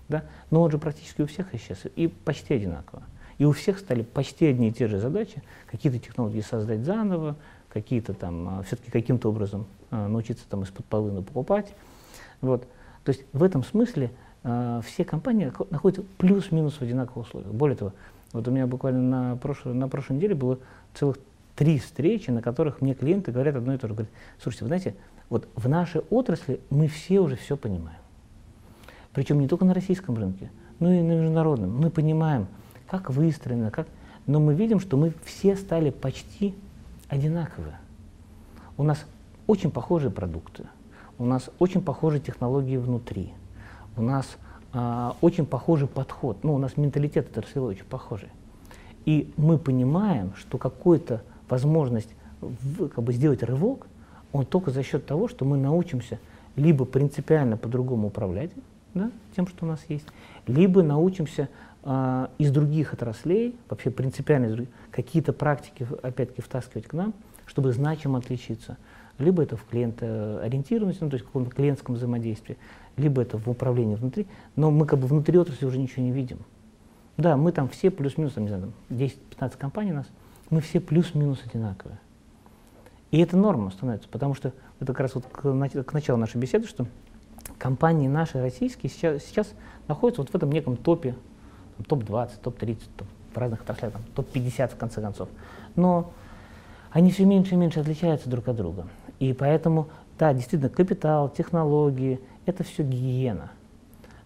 Да? Но он же практически у всех исчез, и почти одинаково. И у всех стали почти одни и те же задачи, какие-то технологии создать заново, какие-то там, а, все-таки каким-то образом а, научиться там из-под полына покупать. Вот. То есть в этом смысле э, все компании находятся плюс-минус в одинаковых условиях. Более того, вот у меня буквально на прошлой, на прошлой неделе было целых три встречи, на которых мне клиенты говорят одно и то же. Говорят, слушайте, вы знаете, вот в нашей отрасли мы все уже все понимаем. Причем не только на российском рынке, но и на международном. Мы понимаем, как выстроено, как... но мы видим, что мы все стали почти одинаковые. У нас очень похожие продукты, у нас очень похожие технологии внутри, у нас э, очень похожий подход, ну, у нас менталитет отраслевой очень похожий. И мы понимаем, что какой-то возможность как бы сделать рывок, он только за счет того, что мы научимся либо принципиально по-другому управлять да, тем, что у нас есть, либо научимся а, из других отраслей, вообще принципиально какие-то практики, опять-таки, втаскивать к нам, чтобы значимо отличиться. Либо это в клиентоориентированности, ну, то есть в каком-то клиентском взаимодействии, либо это в управлении внутри, но мы как бы внутри отрасли уже ничего не видим. Да, мы там все плюс-минус, не знаю, 10-15 компаний у нас, мы все плюс-минус одинаковые. И это норма становится, потому что это как раз вот к, началу нашей беседы, что компании наши российские сейчас, сейчас находятся вот в этом неком топе топ-20, топ-30, топ в разных отраслях, топ-50 в конце концов. Но они все меньше и меньше отличаются друг от друга. И поэтому, да, действительно, капитал, технологии – это все гигиена.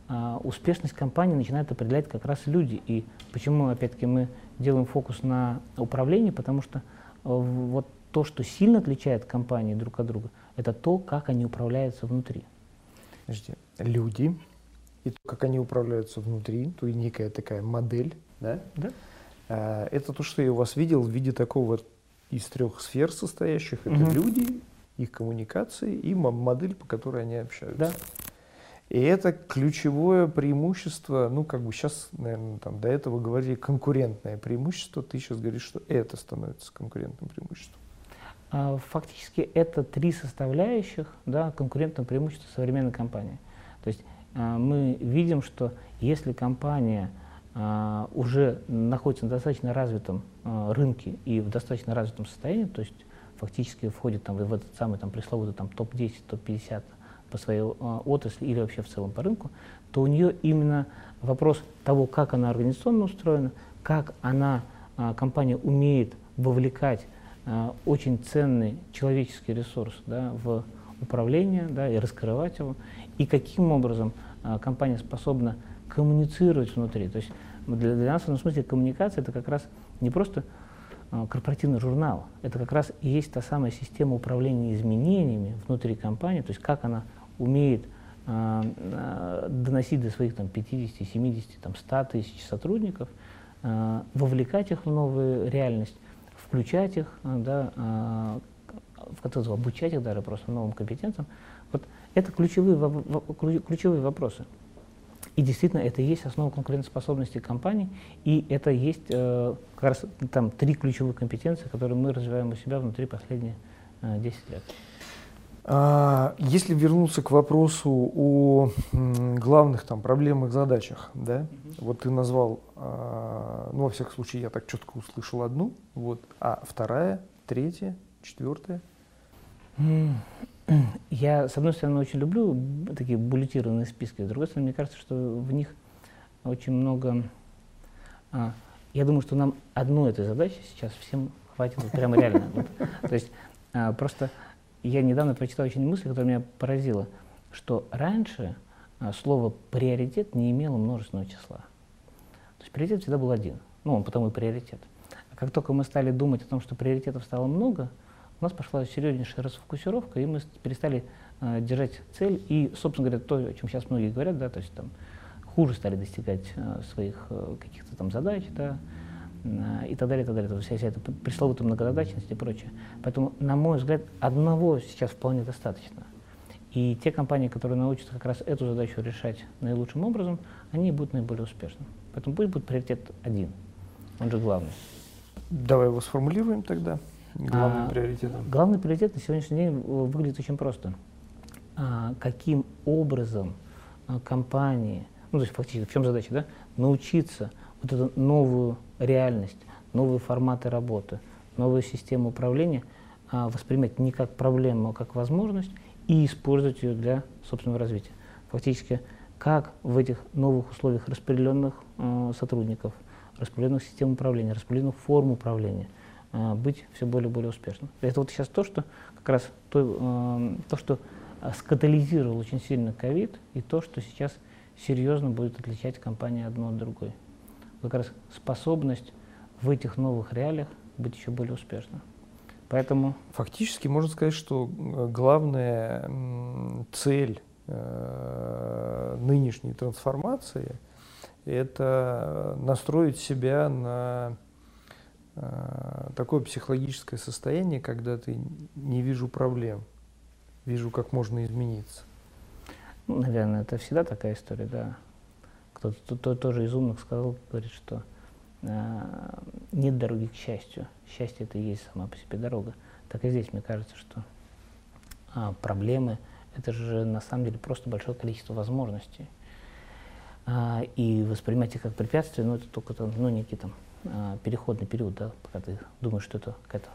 А успешность компании начинают определять как раз люди. И почему, опять-таки, мы делаем фокус на управлении, потому что э, вот то, что сильно отличает компании друг от друга, это то, как они управляются внутри. Подожди, люди, и то, как они управляются внутри, то и некая такая модель, да? Да. А, это то, что я у вас видел в виде такого из трех сфер состоящих. Это Мгм. люди, их коммуникации и мо- модель, по которой они общаются. Да. И это ключевое преимущество, ну, как бы сейчас, наверное, там до этого говорили конкурентное преимущество, ты сейчас говоришь, что это становится конкурентным преимуществом. А, Фактически это три составляющих да, конкурентного преимущества современной компании. То есть а, мы видим, что если компания а, уже находится на достаточно развитом рынке и в достаточно развитом состоянии, то есть фактически входит там, в этот самый там, пресловутый там, топ-10, топ-50 по своей а, отрасли или вообще в целом по рынку, то у нее именно вопрос того, как она организационно устроена, как она, а, компания умеет вовлекать а, очень ценный человеческий ресурс да, в управление да, и раскрывать его, и каким образом компания способна коммуницировать внутри. То есть для, для нас в этом смысле коммуникация это как раз не просто корпоративный журнал, это как раз и есть та самая система управления изменениями внутри компании, то есть как она умеет а, а, доносить до своих там, 50, 70, там, 100 тысяч сотрудников, а, вовлекать их в новую реальность, включать их, да, в конце концов, обучать их даже просто новым компетенциям. Вот это ключевые, ключевые вопросы. И действительно, это есть основа конкурентоспособности компаний, и это есть э, как раз там три ключевых компетенции, которые мы развиваем у себя внутри последние э, 10 лет. А, Если вернуться к вопросу о главных там проблемах, задачах, да, вот ты назвал, а, ну, во всяком случае, я так четко услышал одну, вот, а вторая, третья, четвертая. Я, с одной стороны, очень люблю такие буллетированные списки, с другой стороны, мне кажется, что в них очень много... а, я думаю, что нам одной этой задачи сейчас всем хватит вот прямо реально. Вот. То есть а, просто я недавно прочитал очень мысль, которая меня поразила, что раньше а, слово «приоритет» не имело множественного числа. То есть приоритет всегда был один, ну он потому и приоритет. А как только мы стали думать о том, что приоритетов стало много, у нас пошла серьезнейшая расфокусировка, и мы перестали э, держать цель. И, собственно говоря, то, о чем сейчас многие говорят, да, то есть там хуже стали достигать э, своих э, каких-то там задач, да, и так далее, и так далее. То есть вся, эта пресловутая многозадачность и прочее. Поэтому, на мой взгляд, одного сейчас вполне достаточно. И те компании, которые научатся как раз эту задачу решать наилучшим образом, они будут наиболее успешны. Поэтому пусть будет приоритет один, он же главный. Давай его сформулируем тогда, главным А, приоритетом. Главный приоритет на сегодняшний день э, выглядит очень просто. А, каким образом а, компании, ну то есть фактически в чем задача, да, научиться вот эту новую реальность, новые форматы работы, новую систему управления а, воспринимать не как проблему, а как возможность и использовать ее для собственного развития. Фактически, как в этих новых условиях распределенных э, сотрудников, распределенных систем управления, распределенных форм управления э, быть все более и более успешным. Это вот сейчас то, что как раз то, э, то, что скатализировал очень сильно ковид, и то, что сейчас серьезно будет отличать компании одну от другой. Как раз способность в этих новых реалиях быть еще более успешным. Поэтому Фактически можно сказать, что э, главная цель э, нынешней трансформации – это настроить себя на э, такое психологическое состояние, когда ты не вижу проблем, вижу, как можно измениться. Ну, наверное, это всегда такая история, да. Кто-то тоже из умных сказал, говорит, что э, нет дороги к счастью. Счастье это и есть сама по себе дорога. Так и здесь, мне кажется, что а, проблемы это же на самом деле просто большое количество возможностей. А, и воспринимать их как препятствие, ну, это только там, ну, некий там а, переходный период, да, пока ты думаешь, что это какая-то,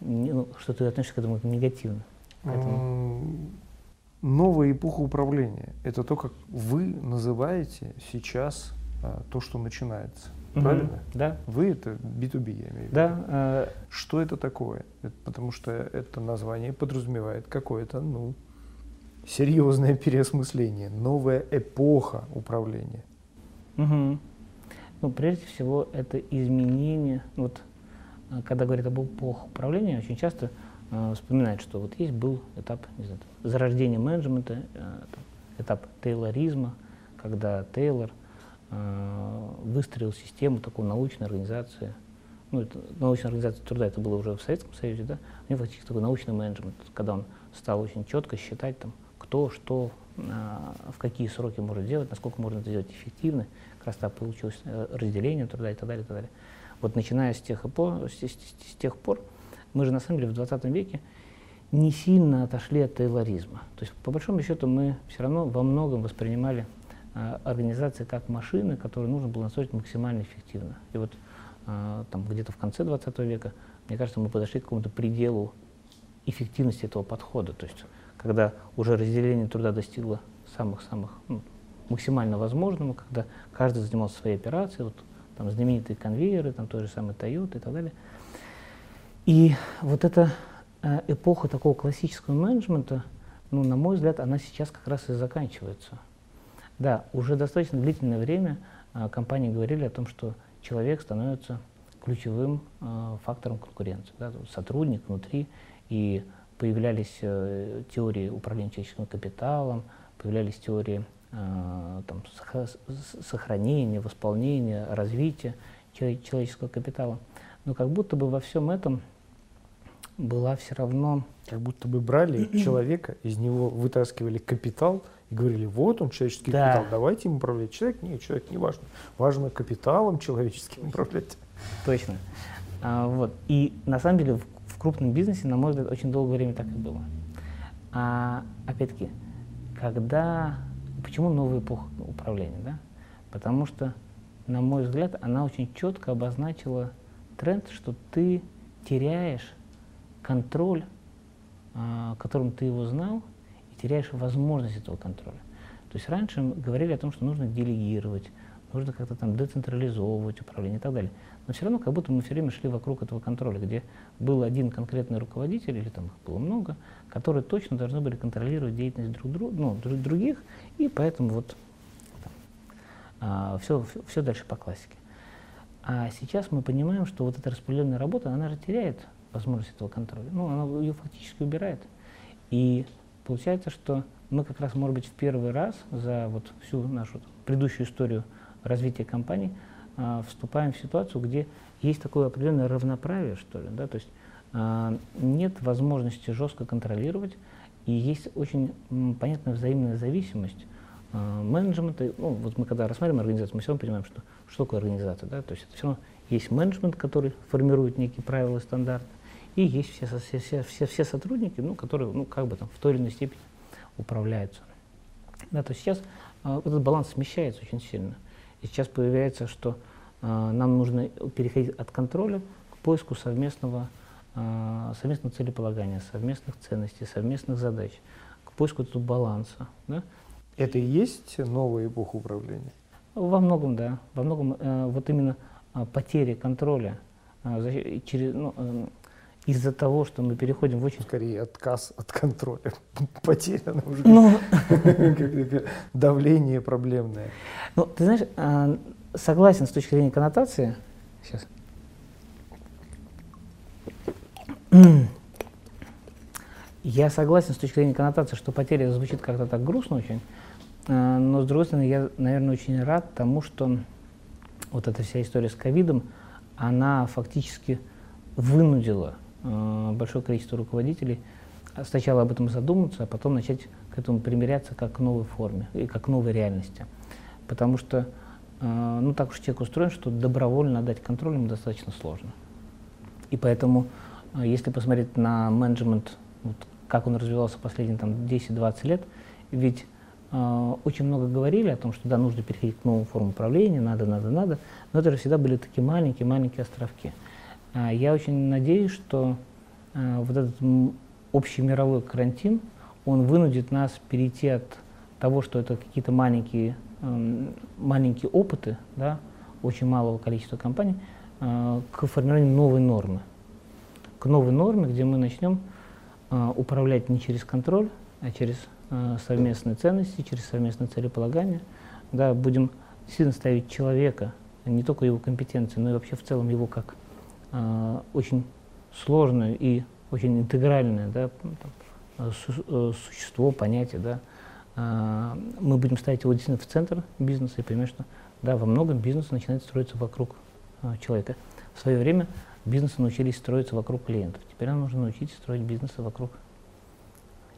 ну, что ты относишься к этому негативно. М, Новая эпоха управления – это то, как вы называете сейчас а, то, что начинается. правильно? Да. Вы это B2B, я имею в виду. Да. Э, Что это такое? Это потому что это название подразумевает какое-то, ну, серьезное переосмысление, новая эпоха управления. Мгм. Ну, прежде всего, это изменение. Вот, э, когда говорят об эпохах управления, очень часто э, вспоминают, что вот есть был этап не знаю, там, зарождения менеджмента, э, там, этап тейлоризма, когда Тейлор э, выстроил систему такой научной организации. Ну, это, научная организация труда, это было уже в Советском Союзе, да? У него фактически такой научный менеджмент, когда он стал очень четко считать, там, кто, что, в какие сроки может делать, насколько можно это сделать эффективно. Как раз так получилось э, разделение труда и так далее, и так далее. Вот начиная с тех, эпо- с, с- с тех пор, мы же на самом деле в 20 веке не сильно отошли от тейлоризма. То есть, по большому счету, мы все равно во многом воспринимали а, организации как машины, которые нужно было настроить максимально эффективно. И вот а, там где-то в конце 20 века, мне кажется, мы подошли к какому-то пределу эффективности этого подхода. То есть, когда уже разделение труда достигло самых-самых ну, максимально возможного, когда каждый занимался своей операцией, вот там знаменитые конвейеры, там той же самой Toyota и так далее. И вот эта э, эпоха такого классического менеджмента, ну, на мой взгляд, она сейчас как раз и заканчивается. Да, уже достаточно длительное время э, компании говорили о том, что человек становится ключевым э, фактором конкуренции. Да, сотрудник внутри, и появлялись теории управления человеческим капиталом, появлялись теории там, сохранения, восполнения, развития чело- человеческого капитала. Но как будто бы во всем этом была все равно Как будто бы брали <clears throat> человека, из него вытаскивали капитал и говорили, вот он, человеческий Да. капитал, давайте им управлять. Человек, нет, человек не важно. Важно капиталом человеческим управлять. Точно. А, вот. И на самом деле в, в крупном бизнесе, на мой взгляд, очень долгое время так и было. А опять-таки, когда... Почему новая эпоха управления? Да? Потому что, на мой взгляд, она очень четко обозначила тренд, что ты теряешь контроль, а, которым ты его знал, и теряешь возможность этого контроля. То есть раньше мы говорили о том, что нужно делегировать, нужно как-то там децентрализовывать управление и так далее. Но все равно как будто мы все время шли вокруг этого контроля, где был один конкретный руководитель, или там их было много, которые точно должны были контролировать деятельность друг друга, ну, друг- других, и поэтому вот все, все дальше по классике. А сейчас мы понимаем, что вот эта распределенная работа, она же теряет возможность этого контроля. Ну, она ее фактически убирает. И получается, что мы как раз, может быть, в первый раз за вот всю нашу предыдущую историю развития компаний а, вступаем в ситуацию, где есть такое определенное равноправие, что ли, да, то есть а, нет возможности жестко контролировать, и есть очень понятная взаимная зависимость а, менеджмента. Ну, вот мы когда рассматриваем организацию, мы все равно понимаем, что, что такое организация, да, то есть это все равно есть менеджмент, который формирует некие правила и стандарты, и есть все, все, все, все, сотрудники, ну, которые, ну, как бы там в той или иной степени управляются. Да, то есть сейчас а, этот баланс смещается очень сильно. И сейчас появляется, что а, нам нужно переходить от контроля к поиску совместного, а, совместного целеполагания, совместных ценностей, совместных задач, к поиску этого баланса. Да? Это и есть новая эпоха управления? Во многом, да. Во многом э, вот именно а, потеря контроля счет- через, ну, э, из-за того, что мы переходим в очень Скорее, отказ от контроля. Потеря, она уже Ну, <laughs> давление проблемное. Ну, ты знаешь, а, согласен с точки зрения коннотации. Сейчас. Я согласен с точки зрения коннотации, что потеря звучит как-то так грустно очень. А, Но, с другой стороны, я, наверное, очень рад тому, что вот эта вся история с ковидом, она фактически вынудила большое количество руководителей сначала об этом задуматься, а потом начать к этому примиряться как к новой форме и как к новой реальности. Потому что, э, ну так уж человек устроен, что добровольно отдать контроль ему достаточно сложно. И поэтому, э, если посмотреть на менеджмент, вот, как он развивался последние там, 10-20 лет, ведь э, очень много говорили о том, что да, нужно переходить к новым формам управления, надо, надо, надо, но это же всегда были такие маленькие-маленькие островки. А Я очень надеюсь, что э, вот этот общий мировой карантин, он вынудит нас перейти от того, что это какие-то маленькие, маленькие опыты, да, очень малого количества компаний э, к формированию новой нормы. К новой норме, где мы начнем управлять не через контроль, а через совместные ценности, через совместное целеполагание. Да, будем сильно ставить человека, не только его компетенции, но и вообще в целом его как э, очень сложную и очень интегральное да, там, су существо, понятие, да, мы будем ставить его действительно в центр бизнеса и понимать, что да, во многом бизнес начинает строиться вокруг человека. В свое время бизнесы научились строиться вокруг клиентов. Теперь нам нужно научиться строить бизнесы вокруг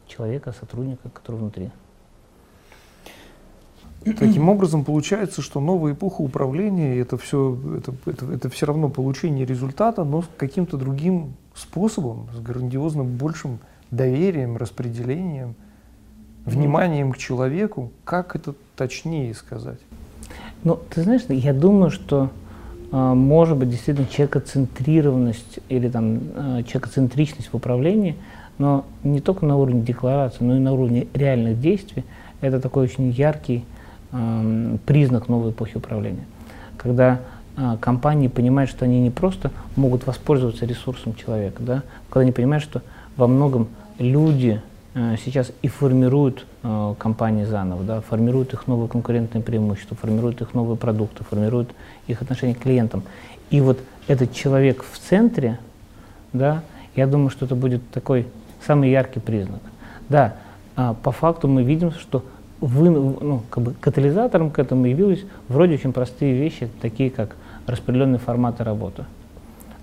человека, сотрудника, который внутри. Таким образом, получается, что новая эпоха управления это все, это, это, это все равно получение результата, но каким-то другим способом, с грандиозным большим доверием, распределением – вниманием к человеку, как это точнее сказать? Ну, ты знаешь, я думаю, что э, может быть действительно человекоцентрированность или там э, человекоцентричность в управлении, но не только на уровне декларации, но и на уровне реальных действий. Это такой очень яркий признак новой эпохи управления. Когда э, компании понимают, что они не просто могут воспользоваться ресурсом человека, да, когда они понимают, что во многом люди Э, сейчас и формируют э, компании заново, да, формируют их новые конкурентные преимущества, формируют их новые продукты, формируют их отношение к клиентам. И вот этот человек в центре, да, я думаю, что это будет такой самый яркий признак. Да, э, по факту мы видим, что вы, ну, как бы катализатором к этому явились вроде очень простые вещи, такие как распределенные форматы работы.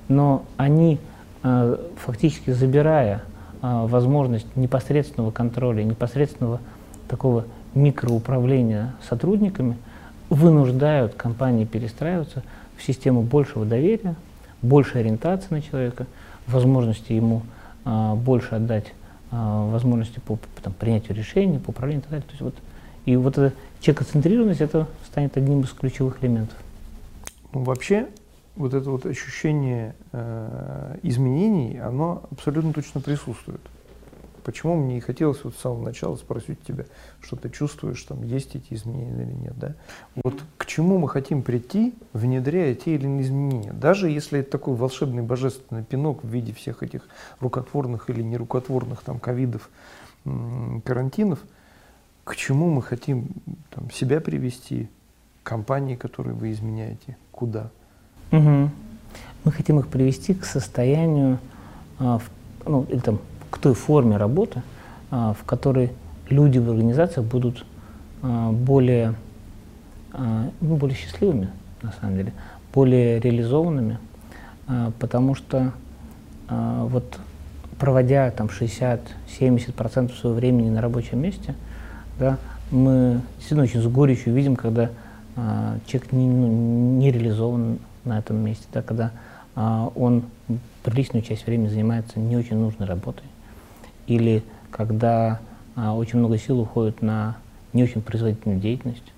Но они, э, фактически забирая а, возможность непосредственного контроля, непосредственного такого микроуправления сотрудниками вынуждают компании перестраиваться в систему большего доверия, большей ориентации на человека, возможности ему а, больше отдать а, возможности по там, принятию решений, по управлению и так далее. То есть вот, и вот эта человекоцентрированность это станет одним из ключевых элементов. Ну, вообще вот это вот ощущение э, изменений, оно абсолютно точно присутствует. Почему мне и хотелось вот с самого начала спросить тебя, что ты чувствуешь, там есть эти изменения или нет, да? Вот к чему мы хотим прийти, внедряя те или иные изменения? Даже если это такой волшебный божественный пинок в виде всех этих рукотворных или нерукотворных там ковидов, карантинов, к чему мы хотим там, себя привести, компании, которые вы изменяете, куда? Угу. Мы хотим их привести к состоянию, а, в, ну, или там, к той форме работы, а, в которой люди в организациях будут а, более, а, ну, более счастливыми, на самом деле, более реализованными, а, потому что а, вот проводя там 60-70% своего времени на рабочем месте, да, мы действительно очень с горечью видим, когда а, человек не, ну, не реализован на этом месте, да, когда а, он приличную часть времени занимается не очень нужной работой, или когда а, очень много сил уходит на не очень производительную деятельность.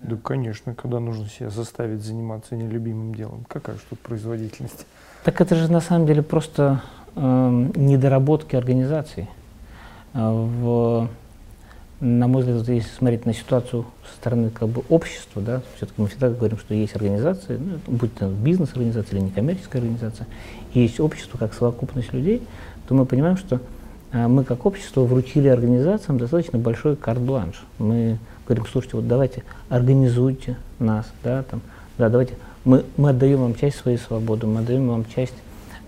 Да, конечно, когда нужно себя заставить заниматься нелюбимым делом. Какая же тут производительность? Так это же на самом деле просто э, недоработки организации. А, в на мой взгляд, если смотреть на ситуацию со стороны как бы, общества, да, все-таки мы всегда говорим, что есть организации, ну, будь то бизнес-организация или некоммерческая организация, и есть общество как совокупность людей, то мы понимаем, что а, мы как общество вручили организациям достаточно большой карт-бланш. Мы говорим, слушайте, вот давайте организуйте нас, да, там, да, давайте, мы, мы отдаем вам часть своей свободы, мы отдаем вам часть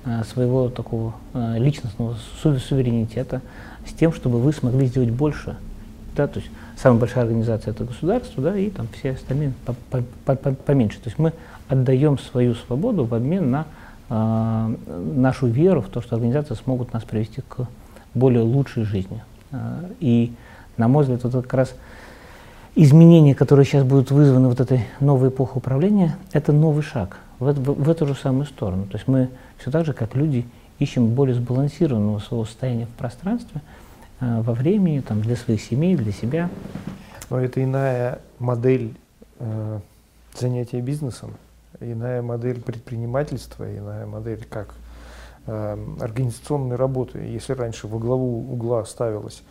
а, своего такого а, личностного суверенитета с тем, чтобы вы смогли сделать больше да, то есть самая большая организация это государство, да, и там все остальные поменьше. То есть мы отдаем свою свободу в обмен на э, нашу веру в то, что организации смогут нас привести к более лучшей жизни. Э, и, на мой взгляд, вот это как раз изменения, которые сейчас будут вызваны вот этой новой эпохой управления, это новый шаг в, в, в эту же самую сторону. То есть мы все так же, как люди, ищем более сбалансированного своего состояния в пространстве – во времени, там, для своих семей, для себя. Но это иная модель э, занятия бизнесом, иная модель предпринимательства, иная модель как э, организационной работы. Если раньше во главу угла ставилось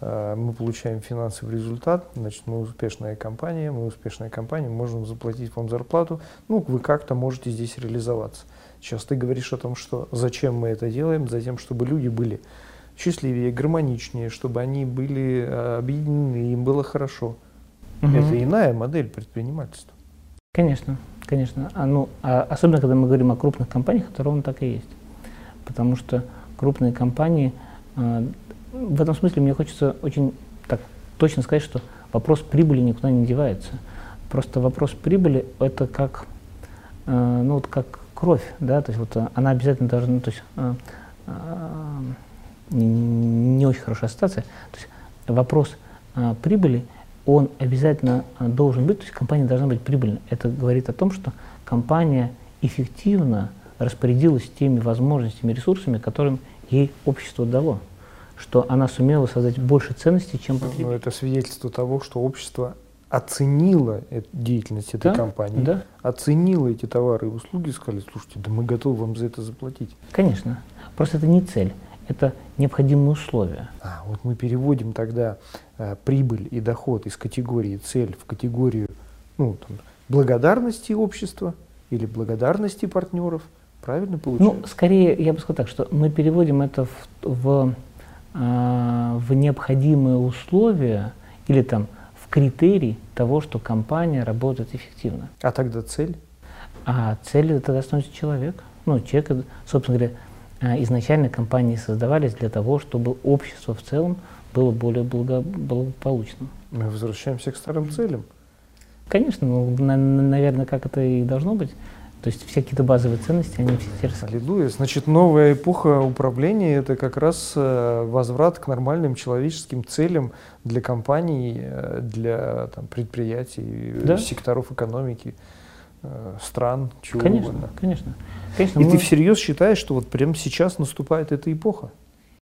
э, мы получаем финансовый результат, значит, мы успешная компания, мы успешная компания, можем заплатить вам зарплату, ну, вы как-то можете здесь реализоваться. Сейчас ты говоришь о том, что зачем мы это делаем, затем, чтобы люди были счастливее, гармоничнее, чтобы они были э, объединены, им было хорошо. Угу. Это иная модель предпринимательства. Конечно, конечно. А, ну, а особенно, когда мы говорим о крупных компаниях, это ровно так и есть. Потому что крупные компании, э, в этом смысле мне хочется очень так точно сказать, что вопрос прибыли никуда не девается. Просто вопрос прибыли это как, э, ну, вот как кровь, да, то есть вот она обязательно должна, то есть э, э, не, очень хорошая ситуация. То есть вопрос э, прибыли, он обязательно должен быть, то есть компания должна быть прибыльной. Это говорит о том, что компания эффективно распорядилась теми возможностями, ресурсами, которым ей общество дало, что она сумела создать больше ценностей, чем потребитель. Но это свидетельство того, что общество оценило деятельность этой да, компании, да. оценило эти товары и услуги, сказали, слушайте, да мы готовы вам за это заплатить. Конечно. Просто это не цель, это необходимые условия. А, вот мы переводим тогда э, прибыль и доход из категории цель в категорию ну, там, благодарности общества или благодарности партнеров. Правильно получается? Ну, скорее, я бы сказал так, что мы переводим это в, в, э, в необходимые условия или там критерий того, что компания работает эффективно. А тогда цель? А цель это тогда становится человек. Ну, человек, собственно говоря, изначально компании создавались для того, чтобы общество в целом было более благо, благополучным. Мы возвращаемся к старым целям. Конечно, ну, на, наверное, как это и должно быть. То есть все какие-то базовые ценности, они все те Аллилуйя. Значит, новая эпоха управления – это как раз э, возврат к нормальным человеческим целям для компаний, э, для там, предприятий, да? секторов экономики, стран, чего конечно, угодно. Конечно, конечно. И мы... ты всерьез считаешь, что вот прямо сейчас наступает эта эпоха?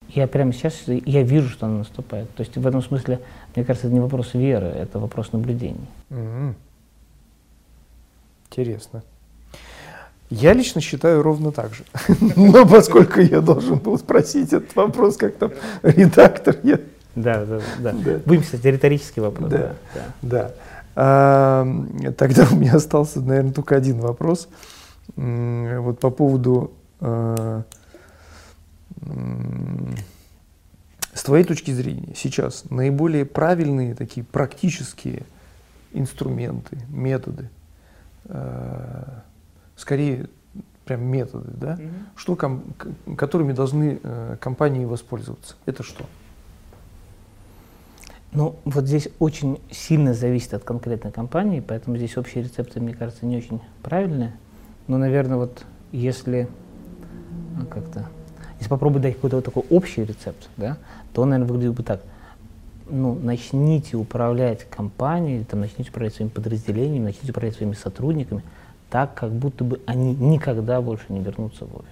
Я прямо сейчас, я вижу, что она наступает. То есть в этом смысле, мне кажется, это не вопрос веры, это вопрос наблюдений. Mm-hmm. Интересно. Я лично считаю ровно так же. <laughs> Но поскольку я должен был спросить этот вопрос, как там редактор, я... Да, да, да. да. Будем, кстати, риторический вопрос. Да, да. Да. Тогда у меня остался, наверное, только один вопрос. Вот по поводу... А, с твоей точки зрения, сейчас наиболее правильные такие практические инструменты, методы, а, скорее прям методы, да, угу. что которыми должны э, компании воспользоваться. Это что? Ну, вот здесь очень сильно зависит от конкретной компании, поэтому здесь общие рецепты, мне кажется, не очень правильные. Но, наверное, вот если ну, как-то, если попробовать дать какой-то вот такой общий рецепт, да, то он, наверное, выглядит бы так. Ну, начните управлять компанией, там, начните управлять своими подразделениями, начните управлять своими сотрудниками – так, как будто бы они никогда больше не вернутся в офис.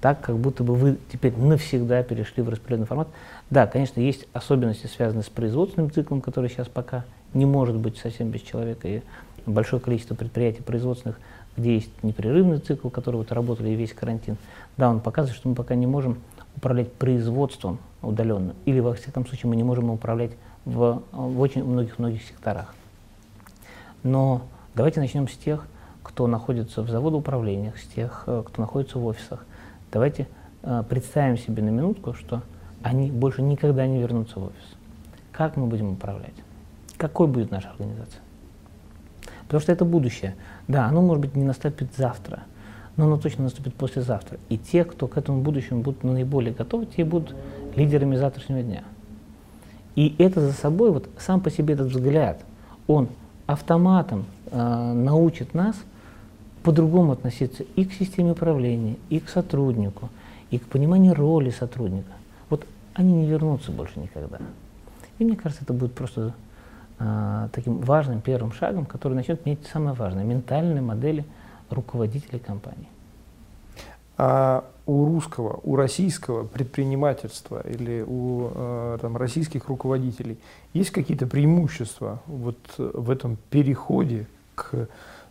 Так, как будто бы вы теперь навсегда перешли в распределенный формат. Да, конечно, есть особенности, связанные с производственным циклом, который сейчас пока не может быть совсем без человека. И большое количество предприятий производственных, где есть непрерывный цикл, который вот работали весь карантин. Да, он показывает, что мы пока не можем управлять производством удаленно. Или, во всяком случае, мы не можем управлять в, в очень многих-многих секторах. Но Давайте начнем с тех, кто находится в заводоуправлениях, с тех, э, кто находится в офисах. Давайте э, представим себе на минутку, что они больше никогда не вернутся в офис. Как мы будем управлять? Какой будет наша организация? Потому что это будущее. Да, оно, может быть, не наступит завтра, но оно точно наступит послезавтра. И те, кто к этому будущему будут наиболее готовы, те будут лидерами завтрашнего дня. И это за собой, вот сам по себе этот взгляд, он автоматом э, научит нас по-другому относиться и к системе управления, и к сотруднику, и к пониманию роли сотрудника. Они не вернутся больше никогда. И мне кажется, это будет просто э, таким важным первым шагом, который начнет менять самое важное – ментальные модели руководителей компании. А у русского, у российского предпринимательства или у э, там, российских руководителей есть какие-то преимущества вот в этом переходе к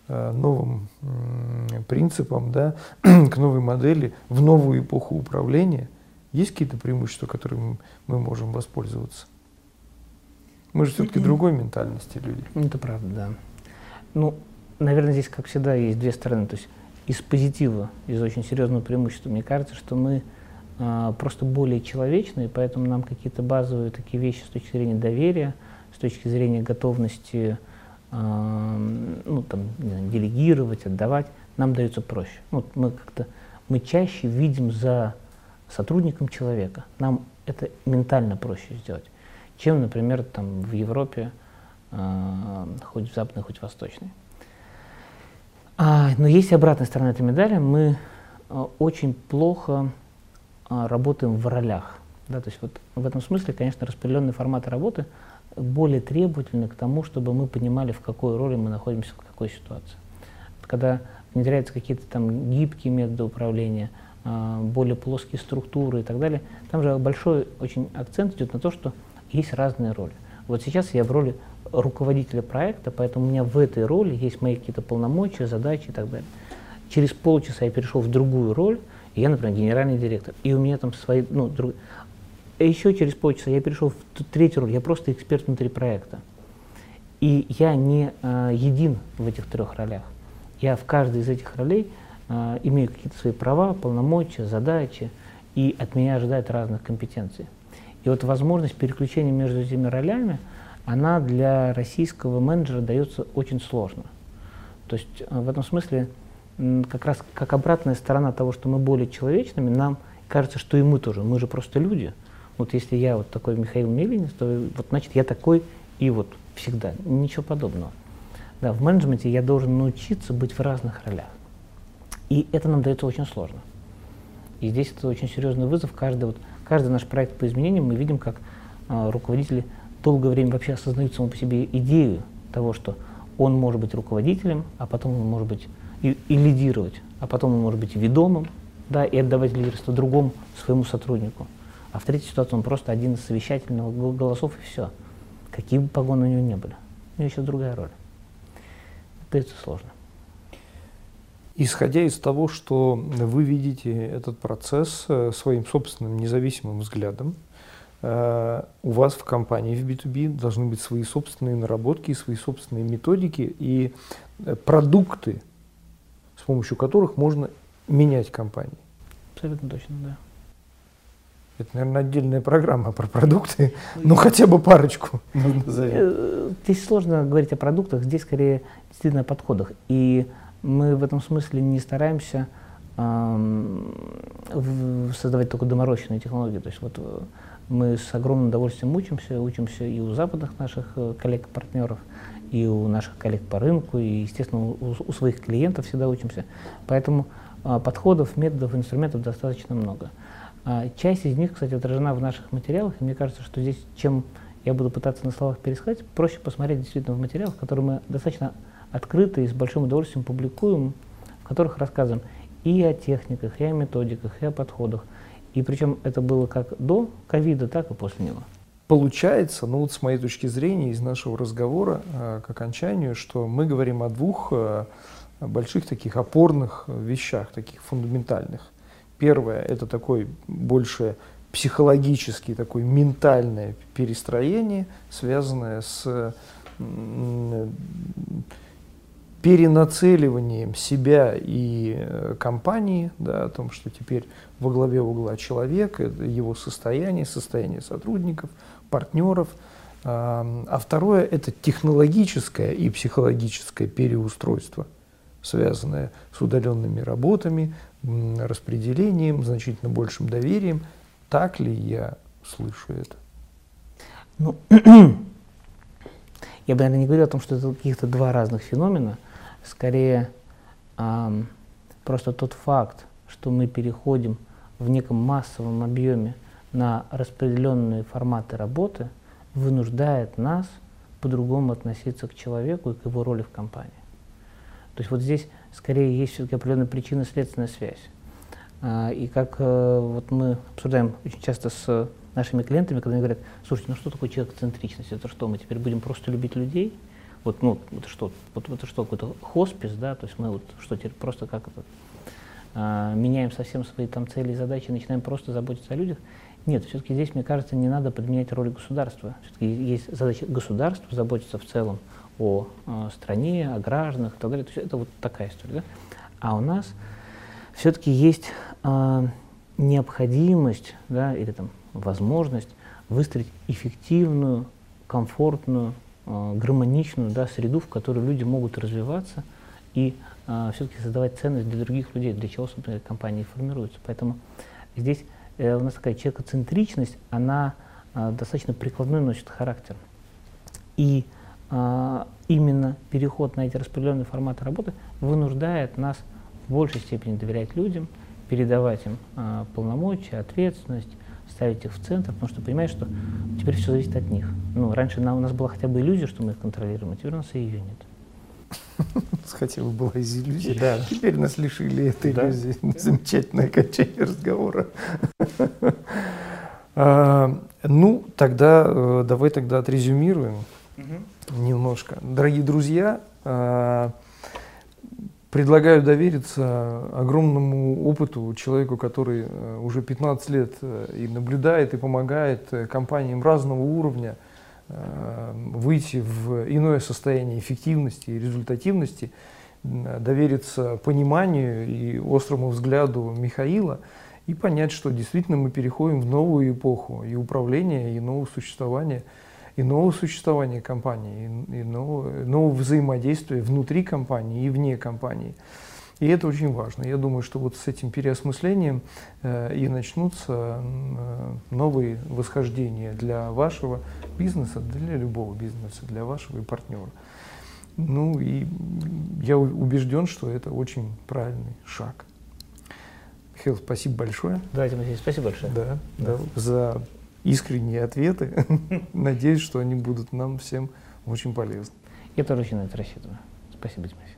э, новым э, принципам, да, <clears throat> к новой модели, в новую эпоху управления? Есть какие-то преимущества, которыми мы можем воспользоваться? Мы же все-таки другой ментальности люди. Это правда, да. Ну, наверное, здесь, как всегда, есть две стороны. То есть из позитива, из очень серьезного преимущества, мне кажется, что мы а, просто более человечные, поэтому нам какие-то базовые такие вещи с точки зрения доверия, с точки зрения готовности а, ну, там, знаю, делегировать, отдавать, нам дается проще. Вот мы как-то мы чаще видим за сотрудником человека. Нам это ментально проще сделать, чем, например, там, в Европе, э, хоть в западной, хоть в восточной. А, но есть и обратная сторона этой медали. Мы э, очень плохо э, работаем в ролях. Да, то есть вот в этом смысле, конечно, распределенные форматы работы более требовательны к тому, чтобы мы понимали, в какой роли мы находимся, в какой ситуации. Когда внедряются какие-то там гибкие методы управления, более плоские структуры и так далее, там же большой очень акцент идет на то, что есть разные роли. Вот сейчас я в роли руководителя проекта, поэтому у меня в этой роли есть мои какие-то полномочия, задачи и так далее. Через полчаса я перешел в другую роль, и я, например, генеральный директор, и у меня там свои, ну, друг... А еще через полчаса я перешел в третью роль, я просто эксперт внутри проекта. И я не э, един в этих трех ролях. Я в каждой из этих ролей э, имею какие-то свои права, полномочия, задачи, и от меня ожидают разных компетенций. И вот возможность переключения между этими ролями, она для российского менеджера дается очень сложно. То есть э, в этом смысле как раз как обратная сторона того, что мы более человечными, нам кажется, что и мы тоже, мы же просто люди. Вот если я вот такой Михаил Мелинец, то вот значит я такой и вот всегда. Ничего подобного. Да, в менеджменте я должен научиться быть в разных ролях. И это нам дается очень сложно. И здесь это очень серьезный вызов. Каждый, вот, каждый наш проект по изменениям мы видим, как э, руководители долгое время вообще осознают саму по себе идею того, что он может быть руководителем, а потом он может быть и, и лидировать, а потом он может быть ведомым, да, и отдавать лидерство другому своему сотруднику. А в третьей ситуации он просто один из совещательных голосов и все. Какие бы погоны у него не были. У него сейчас другая роль дается сложно. Исходя из того, что вы видите этот процесс э, своим собственным независимым взглядом, э, у вас в компании в B2B должны быть свои собственные наработки, свои собственные методики и э, продукты, с помощью которых можно менять компании. Абсолютно точно, да. Это, наверное, отдельная программа про продукты, ну хотя бы парочку Здесь сложно говорить о продуктах, здесь скорее действительно о подходах. И мы в этом смысле не стараемся создавать только доморощенные технологии. То есть вот э, мы с огромным удовольствием учимся, учимся и у западных наших э, коллег-партнеров, и у наших коллег по рынку, и, естественно, у, у своих клиентов всегда учимся. Поэтому а, подходов, методов, инструментов достаточно много. А, часть из них, кстати, отражена в наших материалах, и мне кажется, что здесь, чем я буду пытаться на словах пересказать, проще посмотреть действительно в материалах, которые мы достаточно открыто и с большим удовольствием публикуем, в которых рассказываем и о техниках, и о методиках, и о подходах. И причем это было как до ковида, так и после него. Получается, ну вот с моей точки зрения, из нашего разговора э, к окончанию, что мы говорим о двух э, больших таких опорных вещах, таких фундаментальных. Первое – это такой больше психологический, такой ментальное перестроение, связанное с перенацеливанием себя и э, компании, да, о том, что теперь во главе угла человек, его состояние, состояние сотрудников, партнеров. А второе – это технологическое и психологическое переустройство, связанное с удаленными работами, распределением, значительно большим доверием. Так ли я слышу это? Ну, <clears throat> я бы, наверное, не говорил о том, что это каких-то два разных феномена. Скорее, эм, просто тот факт, что мы переходим в неком массовом объеме на распределенные форматы работы, вынуждает нас по-другому относиться к человеку и к его роли в компании. То есть вот здесь скорее есть все-таки определенная причинно-следственная связь. А, и как э, вот мы обсуждаем очень часто с нашими клиентами, когда они говорят, слушайте, ну что такое человек-центричность? Это что, мы теперь будем просто любить людей? Вот, ну, это что, вот это что, какой-то хоспис, да, то есть мы вот что теперь просто как это? а, меняем совсем свои там цели и задачи, начинаем просто заботиться о людях. Нет, все-таки здесь, мне кажется, не надо подменять роль государства. Все-таки есть задача государства заботиться в целом о, о стране, о гражданах и так далее. То есть это вот такая история. Да? А у нас все-таки есть э, необходимость да, или там, возможность выстроить эффективную, комфортную, э, гармоничную да, среду, в которой люди могут развиваться и э, все-таки создавать ценность для других людей, для чего, собственно, компании формируются. Поэтому здесь э, у нас такая человекоцентричность, она э, достаточно прикладной носит характер. И э, именно переход на эти распределенные форматы работы вынуждает нас в большей степени доверять людям, передавать им э, полномочия, ответственность, ставить их в центр, потому что понимаешь, что теперь все зависит от них. Ну, раньше у нас была хотя бы иллюзия, что мы их контролируем, а теперь у нас и ее нет. <laughs> Хотя бы была иллюзия. Да. Теперь нас лишили этой Да. иллюзии. <laughs> Замечательное окончание разговора. <laughs> А, Ну, тогда э, давай тогда отрезюмируем немножко. Дорогие друзья, а, предлагаю довериться огромному опыту человеку, который э, уже 15 лет э, и наблюдает, и помогает э, компаниям разного уровня выйти в иное состояние эффективности и результативности, довериться пониманию и острому взгляду Михаила и понять, что действительно мы переходим в новую эпоху и управления, и нового существования, и нового существования компании, и, и нового, нового взаимодействия внутри компании и вне компании. И это очень важно. Я думаю, что вот с этим переосмыслением э, и начнутся э, новые восхождения для вашего бизнеса, для любого бизнеса, для вашего и партнера. Ну и я убежден, что это очень правильный шаг. Михаил, спасибо большое. Да, Тимофей, спасибо большое. Да, Да. да, за искренние ответы. <laughs> Надеюсь, что они будут нам всем очень полезны. Я тоже очень на это рассчитываю. Спасибо, Тимофей.